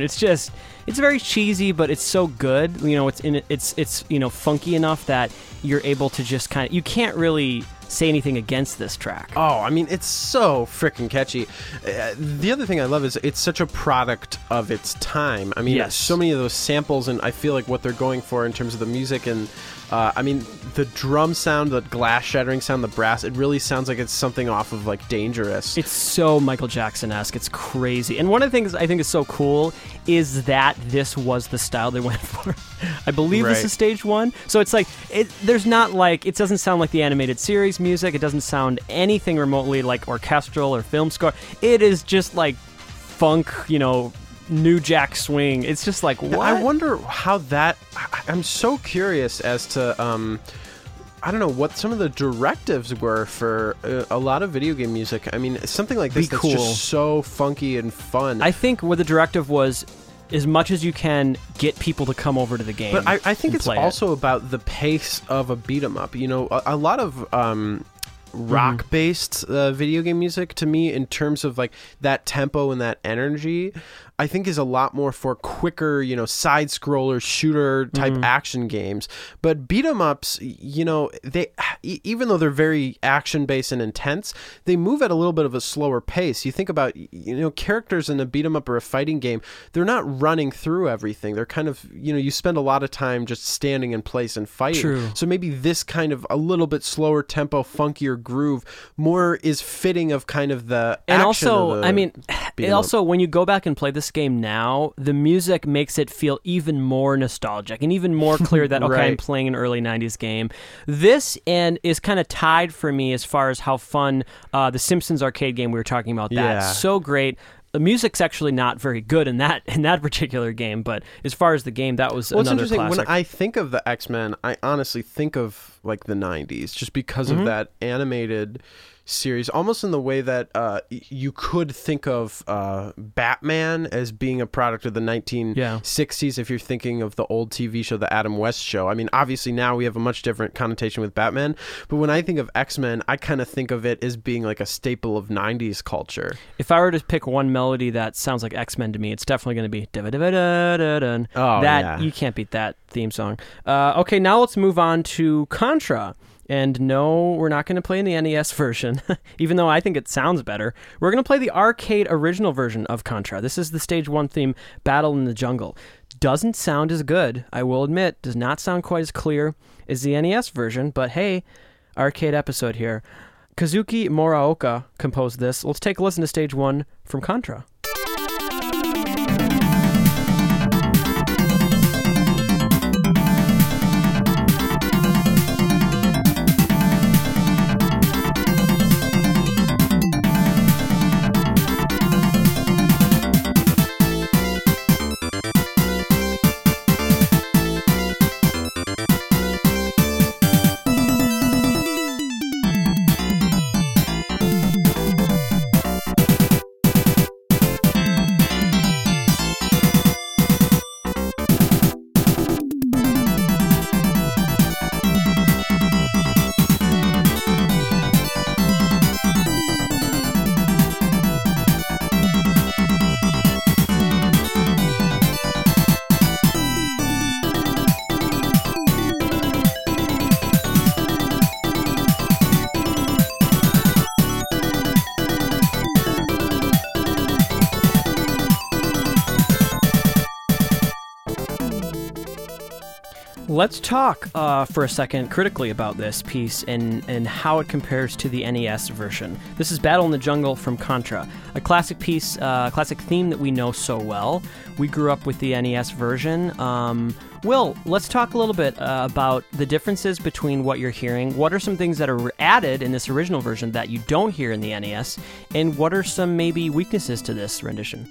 It's just, it's very cheesy, but it's so good. You know, it's in it's it's you know funky enough that you're able to just kind of you can't really say anything against this track. Oh, I mean, it's so freaking catchy. Uh, the other thing I love is it's such a product of its time. I mean, Yes. so many of those samples, and I feel like what they're going for in terms of the music and. Uh, I mean, the drum sound, the glass shattering sound, the brass, it really sounds like it's something off of like Dangerous. It's so Michael Jackson esque. It's crazy. And one of the things I think is so cool is that this was the style they went for. I believe this Right. is stage one. So it's like it. There's not like it doesn't sound like the animated series music. It doesn't sound anything remotely like orchestral or film score. It is just like funk. You know, new jack swing. It's just like what? I wonder how that. I'm so curious as to. Um, I don't know what some of the directives were for uh, a lot of video game music. I mean, something like this Be that's just so funky and fun. I think what the directive was. As much as you can get people to come over to the game, But I, I think it's play it. also about the pace of a beat 'em up. You know, a, a lot of um, rock based uh, video game music to me, in terms of like that tempo and that energy, I think is a lot more for quicker, you know, side scroller shooter type mm. action games. But beat 'em ups, you know, they even though they're very action based and intense, they move at a little bit of a slower pace. You think about you know characters in a beat 'em up or a fighting game, they're not running through everything. They're kind of you know you spend a lot of time just standing in place and fighting. True. So maybe this kind of a little bit slower tempo, funkier groove, more is fitting of kind of the and action also the i mean it also when you go back and play this game now the music makes it feel even more nostalgic and even more clear that okay i'm playing an early 90s game this and is kind of tied for me as far as how fun uh, the simpsons arcade game we were talking about that Yeah. so great the music's actually not very good in that in that particular game but as far as the game that was Well, it's another interesting classic when I think of the X Men. I honestly think of like the '90s, just because Mm-hmm. of that animated series, almost in the way that uh, you could think of uh, Batman as being a product of the 1960s. If you're thinking of the old TV show, the Adam West show. I mean, obviously now we have a much different connotation with Batman, but when I think of X Men, I kind of think of it as being like a staple of '90s culture. If I were to pick one melody that sounds like X Men to me, it's definitely going to be da-da-da-da-da-dun. Oh, that yeah. you can't beat that theme song. Uh, okay, now let's move on to Contra. And no, we're not going to play in the NES version, even though I think it sounds better. We're going to play the arcade original version of Contra. This is the stage one theme, Battle in the Jungle. Doesn't sound as good, I will admit. Does not sound quite as clear as the NES version, but hey, arcade episode here. Kazuki Muraoka composed this. Let's take a listen to stage one from Contra. Talk uh, for a second critically about this piece and, and how it compares to the NES version. This is Battle in the Jungle from Contra, a classic piece, uh, classic theme that we know so well. We grew up with the NES version. Um, Will, let's talk a little bit uh, about the differences between what you're hearing. What are some things that are added in this original version that you don't hear in the NES? And what are some maybe weaknesses to this rendition?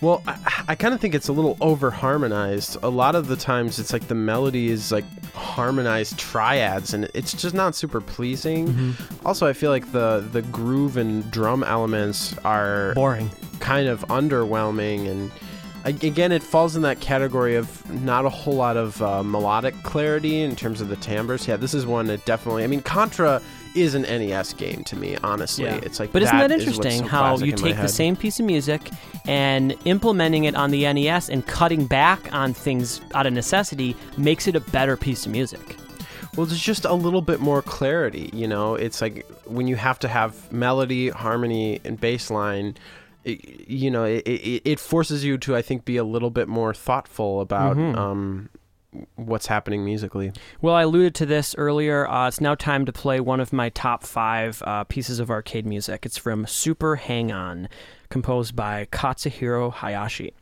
Well, I, I kind of think it's a little over harmonized. A lot of the times, it's like the melody is like harmonized triads, and it's just not super pleasing. Also, I feel like the the groove and drum elements are Boring. kind of underwhelming, and again, it falls in that category of not a whole lot of uh, melodic clarity in terms of the timbres. Yeah, this is one that definitely. I mean, Contra is an NES game to me. Honestly, it's like. but isn't that what's interesting so how you take the same piece of music and implementing it on the NES and cutting back on things out of necessity makes it a better piece of music. Well, there's just a little bit more clarity, you know. It's like when you have to have melody, harmony, and bass line. It, you know, it, it, it forces you to, I think, be a little bit more thoughtful about Mm-hmm. um, what's happening musically. Well, I alluded to this earlier. Uh, it's now time to play one of my top five uh, pieces of arcade music. It's from Super Hang On, composed by Katsuhiro Hayashi.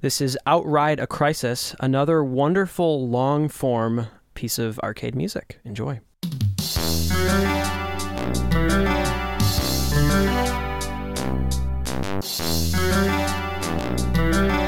This is Outride a Crisis, another wonderful long form piece of arcade music. Enjoy.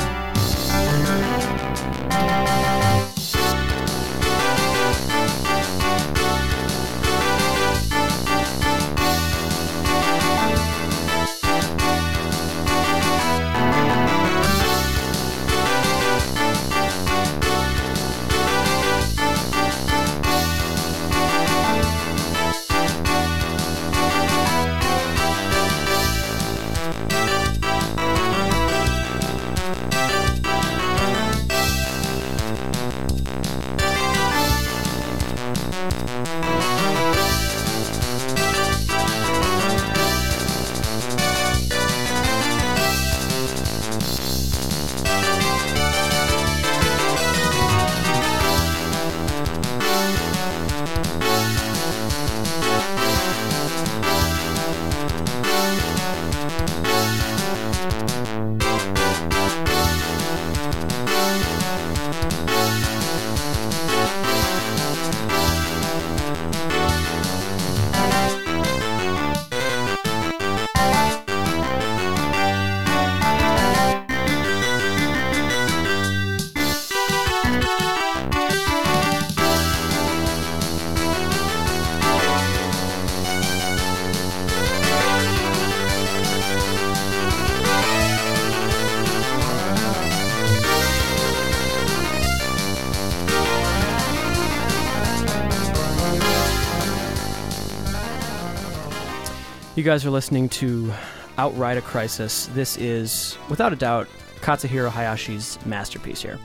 guys are listening to Outride a Crisis. This is, without a doubt, Katsuhiro Hayashi's masterpiece here.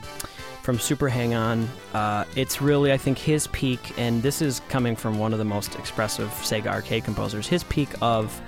From Super Hang On. Uh, it's really, I think, his peak, and this is coming from one of the most expressive Sega arcade composers. His peak of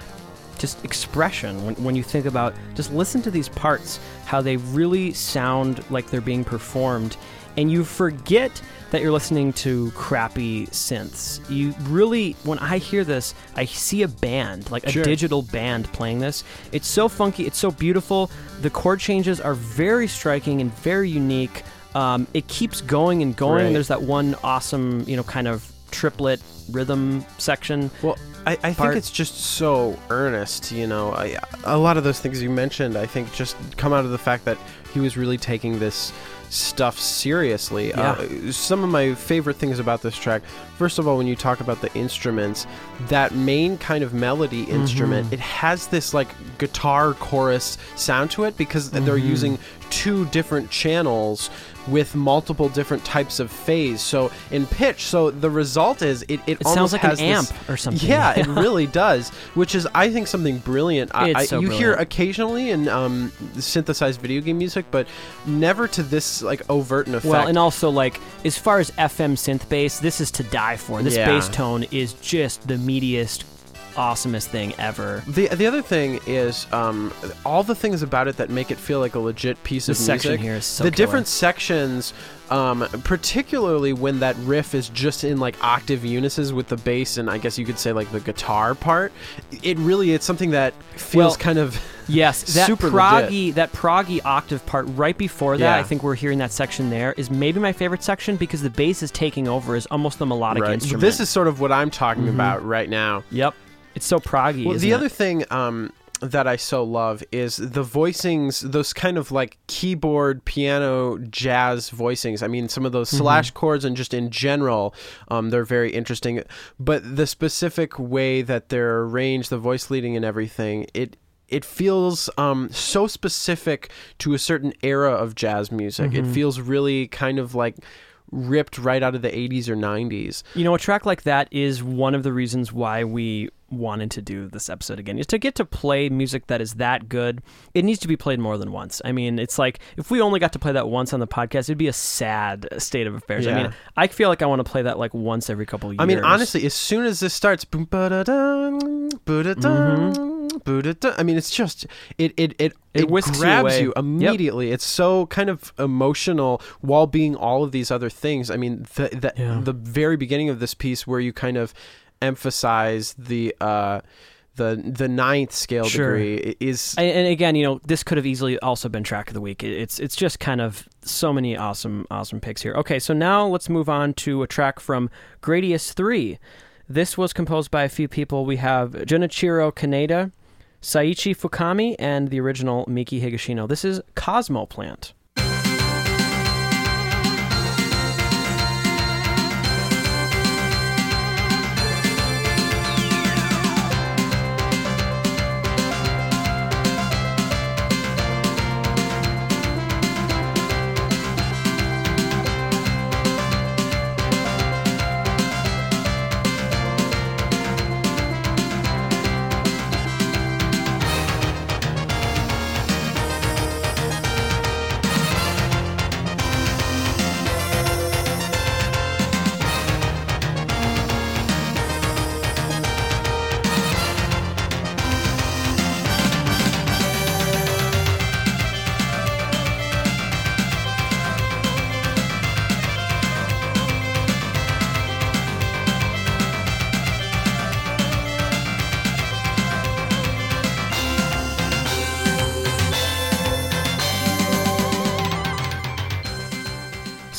just expression when, when you think about just listen to these parts how they really sound like they're being performed and you forget that you're listening to crappy synths. You really when i hear this i see a band like a digital band playing this. It's so funky it's so beautiful. The chord changes are very striking and very unique. Um, it keeps going and going. Right. there's that one awesome you know kind of triplet rhythm section. Well, I, I think it's just so earnest, you know. I, a lot of those things you mentioned, I think, just come out of the fact that he was really taking this stuff seriously. Uh, some of my favorite things about this track, first of all, when you talk about the instruments, that main kind of melody instrument, it has this like guitar chorus sound to it because they're using two different channels with multiple different types of phase. So in pitch, so the result is it, it, It sounds almost like an has this- amp or something. Yeah, it really does, which is I think something brilliant. I, It's I, so you hear occasionally in um, synthesized video game music, but never to this like overt an effect. Well, and also like as far as FM synth bass, this is to die for. This Yeah. bass tone is just the meatiest, awesomest thing ever. The the other thing is um, all the things about it that make it feel like a legit piece This of section music. here is so the killer. different sections, um, particularly when that riff is just in like octave unisons with the bass and I guess you could say like the guitar part. It really it's something that feels Well, kind of Yes, that Super proggy, that proggy octave part right before that, Yeah. I think we're hearing that section there is maybe my favorite section because the bass is taking over as almost the melodic right. instrument. This is sort of what I'm talking about right now. yep, it's so proggy. Well, the it? other thing um, that I so love is the voicings, those kind of like keyboard, piano, jazz voicings. I mean, some of those Mm-hmm. slash chords and just in general, um, they're very interesting. But the specific way that they're arranged, the voice leading and everything, it it feels um, so specific to a certain era of jazz music. Mm-hmm. It feels really kind of like ripped right out of the 80s or 90s. You know, a track like that is one of the reasons why we wanted to do this episode again is to get to play music that is that good. It needs to be played more than once. I mean, it's like if we only got to play that once on the podcast, it'd be a sad state of affairs. I mean, I feel like I want to play that like once every couple of years. I mean, honestly, as soon as this starts, boom, ba-da-dum, ba-da-dum, ba-da-dum, I mean, it's just it it it, Mm-hmm. It whisks you grabs you Yep. immediately. It's so kind of emotional while being all of these other things. I mean, the the, Yeah. the very beginning of this piece where you kind of emphasize the uh the the ninth scale Sure. degree is And, again, you know, this could have easily also been track of the week. It's it's just kind of so many awesome awesome picks here. Okay, so now let's move on to a track from Gradius Three. This was composed by a few people. We have Junichiro Kaneda, Seiichi Fukami, and the original Miki Higashino. This is Cosmo Plant.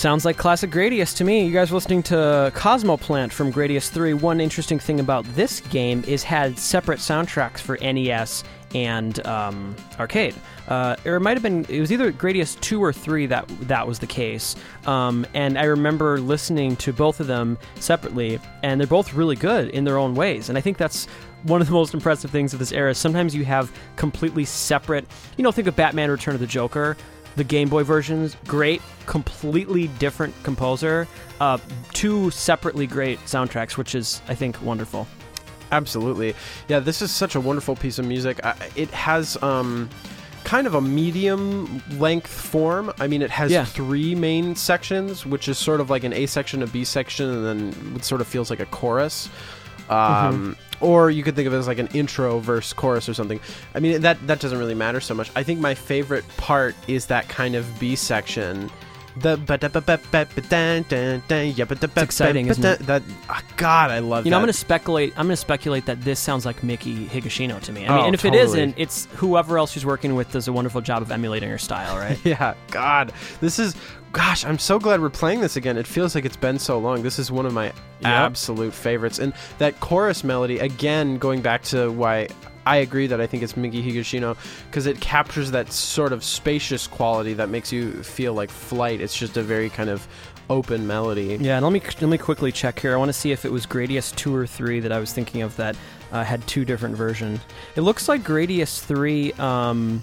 Sounds like classic Gradius to me. You guys are listening to Cosmo Plant from Gradius 3. One interesting thing about this game is had separate soundtracks for NES and um, arcade. Uh, it might have been it was either Gradius 2 or 3 that that was the case. Um, and I remember listening to both of them separately and they're both really good in their own ways. And I think that's one of the most impressive things of this era. Sometimes you have completely separate, you know, think of Batman Return of the Joker the Game Boy versions, great, completely different composer, uh, two separately great soundtracks, which is, I think, wonderful. Absolutely. Yeah, this is such a wonderful piece of music. I, it has um, kind of a medium length form. I mean, it has Yeah. three main sections, which is sort of like an A section, a B section, and then it sort of feels like a chorus. Um, Or you could think of it as like an intro verse chorus or something. I mean, that that doesn't really matter so much. I think my favorite part is that kind of B section. The it's exciting, isn't it? That ah, God, I love. You know, that. I'm going to speculate. I'm to speculate that this sounds like Miki Higashino to me. I mean, Oh, and if totally. it isn't, it's whoever else she's working with does a wonderful job of emulating her style, right? Yeah, God, this is. Gosh, I'm so glad we're playing this again. It feels like it's been so long. This is one of my absolute favorites. And that chorus melody, again, going back to why I agree that I think it's Miki Higashino, because it captures that sort of spacious quality that makes you feel like flight. It's just a very kind of open melody. Yeah, and let me let me quickly check here. I want to see if it was Gradius two or three that I was thinking of that uh, had two different versions. It looks like Gradius three um,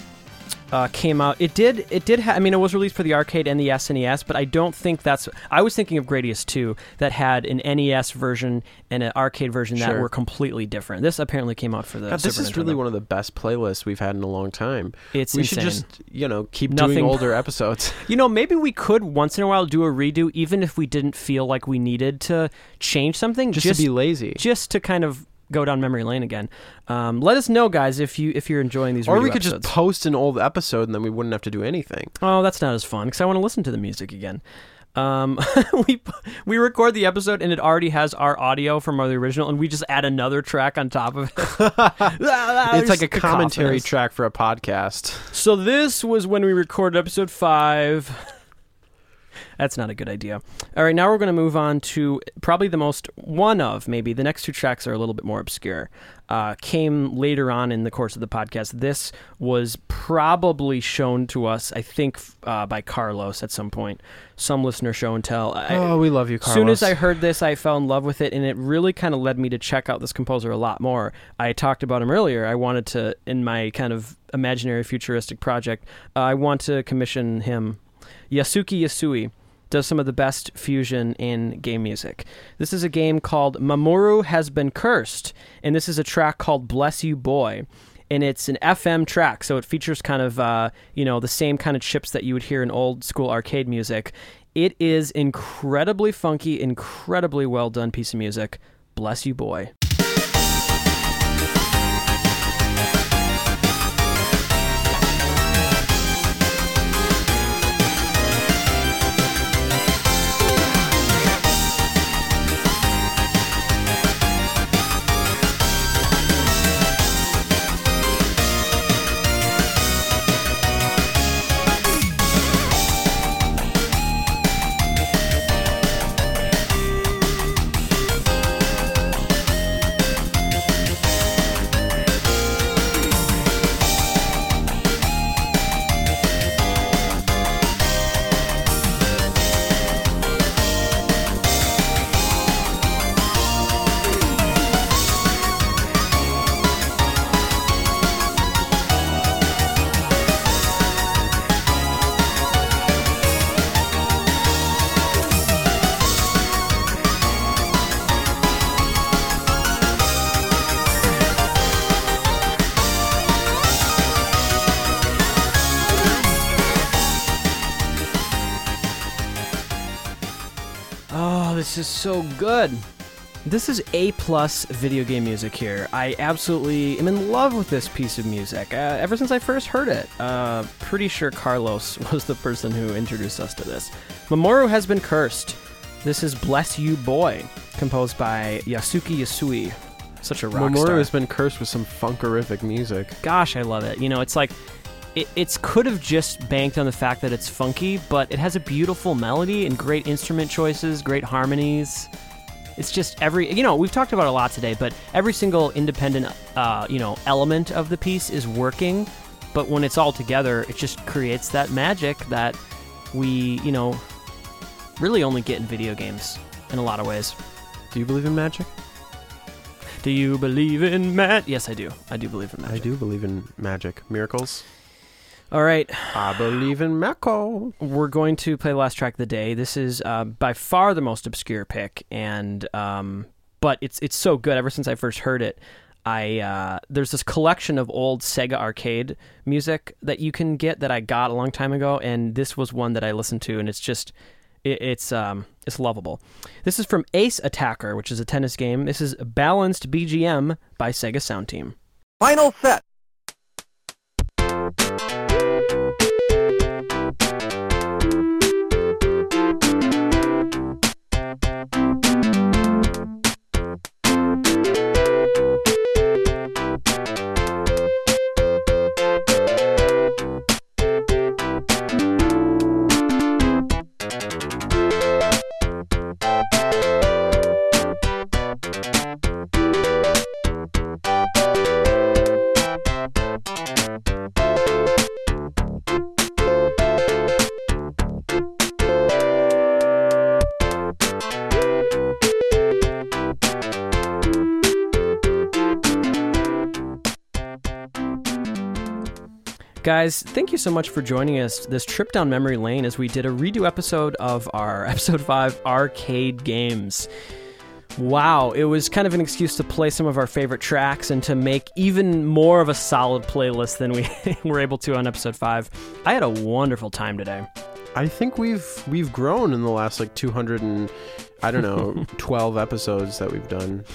uh, came out. It did. It did. Ha- I mean, it was released for the arcade and the SNES, but I don't think that's. I was thinking of Gradius two that had an NES version and an arcade version that were completely different. This apparently came out for the. God, this is really one of the best playlists we've had in a long time. It's we should just, you know, keep Nothing- doing older episodes. You know, maybe we could once in a while do a redo, even if we didn't feel like we needed to change something. just, to be lazy. just to kind of go down memory lane again. Um, let us know, guys, if you if you're enjoying these. Or we could episodes. just post an old episode and then we wouldn't have to do anything. oh, that's not as fun because I want to listen to the music again. Um, we we record the episode and it already has our audio from our original, and we just add another track on top of it. it's like a commentary track for a podcast. So this was when we recorded episode five. That's not a good idea. All right, now we're going to move on to probably the most one of maybe the next two tracks are a little bit more obscure. Uh, came later on in the course of the podcast. This was probably shown to us, I think, uh, by Carlos at some point. Some listener show and tell. I, oh, we love you, Carlos. as soon as I heard this, I fell in love with it, and it really kind of led me to check out this composer a lot more. I talked about him earlier. I wanted to, in my kind of imaginary futuristic project, uh, I want to commission him, Yasuki Yasui, does some of the best fusion in game music. This is a game called Mamoru Has Been Cursed, and this is a track called Bless You Boy. And it's an FM track, so it features kind of, uh, you know, the same kind of chips that you would hear in old school arcade music. It is incredibly funky, incredibly well done piece of music. Bless you, boy. This is A plus video game music here. I absolutely am in love with this piece of music. Uh, ever since I first heard it, uh, pretty sure Carlos was the person who introduced us to this. Mamoru has been cursed. This is Bless You Boy, composed by Yasuki Yasui. Such a rock Mamoru star. has been cursed with some funkerific music. Gosh, I love it. You know, it's like it it's could have just banked on the fact that it's funky, but it has a beautiful melody and great instrument choices, great harmonies. It's just every you know we've talked about a lot today, but every single independent uh, you know element of the piece is working, but when it's all together, it just creates that magic that we you know really only get in video games in a lot of ways. Do you believe in magic? Do you believe in Matt? Yes, I do. I do believe in magic. I do believe in magic. Miracles. All right. I believe in Mako. we're going to play the last track of the day. This is uh, by far the most obscure pick, and um, but it's it's so good. Ever since I first heard it, I uh, there's this collection of old Sega arcade music that you can get that I got a long time ago, and this was one that I listened to, and it's just it, it's um it's lovable. This is from Ace Attacker, which is a tennis game. This is Balanced BGM by Sega Sound Team. Final set you Guys, thank you so much for joining us this trip down memory lane as we did a redo episode of our episode 5 arcade games. Wow, it was kind of an excuse to play some of our favorite tracks and to make even more of a solid playlist than we were able to on episode 5. I had a wonderful time today. I think we've we've grown in the last like 200 and I don't know 12 episodes that we've done.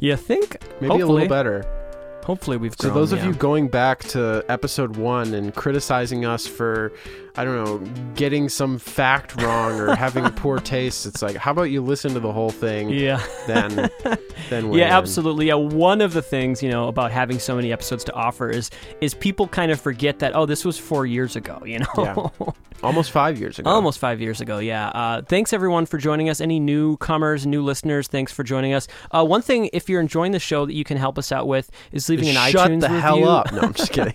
You think? Maybe a little better. Hopefully we've So grown. those of you going back to episode 1 and criticizing us for I don't know, getting some fact wrong or having poor taste, it's like how about you listen to the whole thing Yeah. then then Yeah, in. absolutely. Yeah, one of the things you know about having so many episodes to offer is is people kind of forget that oh, this was four years ago. You know, yeah. Almost 5 years ago. almost five years ago. Yeah. Uh, thanks everyone for joining us. Any newcomers, new listeners, thanks for joining us. Uh, one thing, if you're enjoying the show, that you can help us out with is leaving an Shut iTunes the review. hell up. No, I'm just kidding.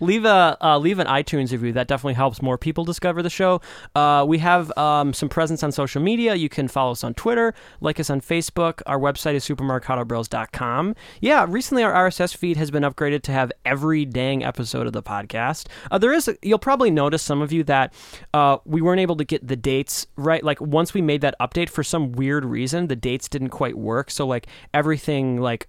leave a uh, leave an iTunes review. That definitely helps more people discover the show. Uh, we have um, some presence on social media. You can follow us on Twitter, like us on Facebook. Our website is supermarcatobros.com. Yeah, recently our RSS feed has been upgraded to have every dang episode of the podcast. Uh, there is, you'll probably notice some of you that uh, we weren't able to get the dates right. Like once we made that update, for some weird reason, the dates didn't quite work. So like everything like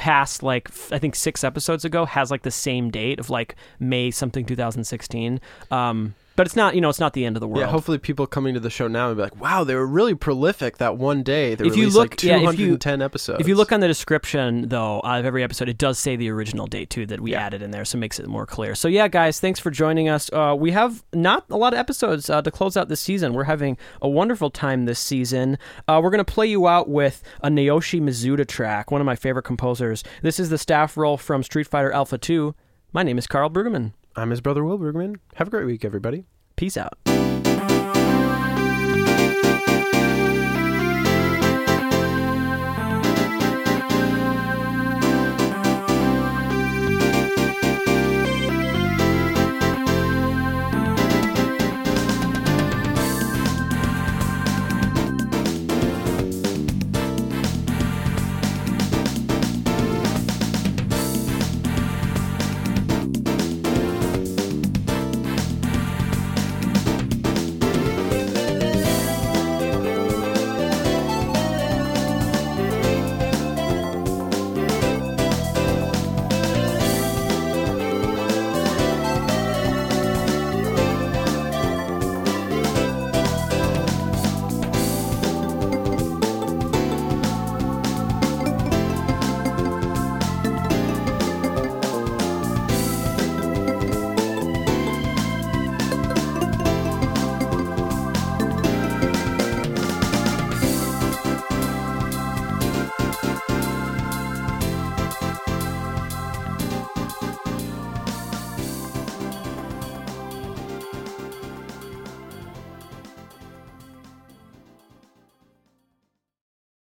past like f- I think six episodes ago has like the same date of like May something 2016. Um, but it's not you know it's not the end of the world. Yeah, hopefully people coming to the show now will be like, "Wow, they were really prolific that one day. They If you look- like yeah, if you- 210 episodes." If you look on the description, though, of every episode, it does say the original date, too, that we Yeah. added in there, so it makes it more clear. So, yeah, guys, thanks for joining us. Uh, we have not a lot of episodes uh, to close out this season. We're having a wonderful time this season. Uh, we're going to play you out with a Naoshi Mizuta track, one of my favorite composers. This is the staff roll from Street Fighter Alpha 2. My name is Karl Brueggemann. I'm his brother Will Brueggemann. Have a great week, everybody. Peace out.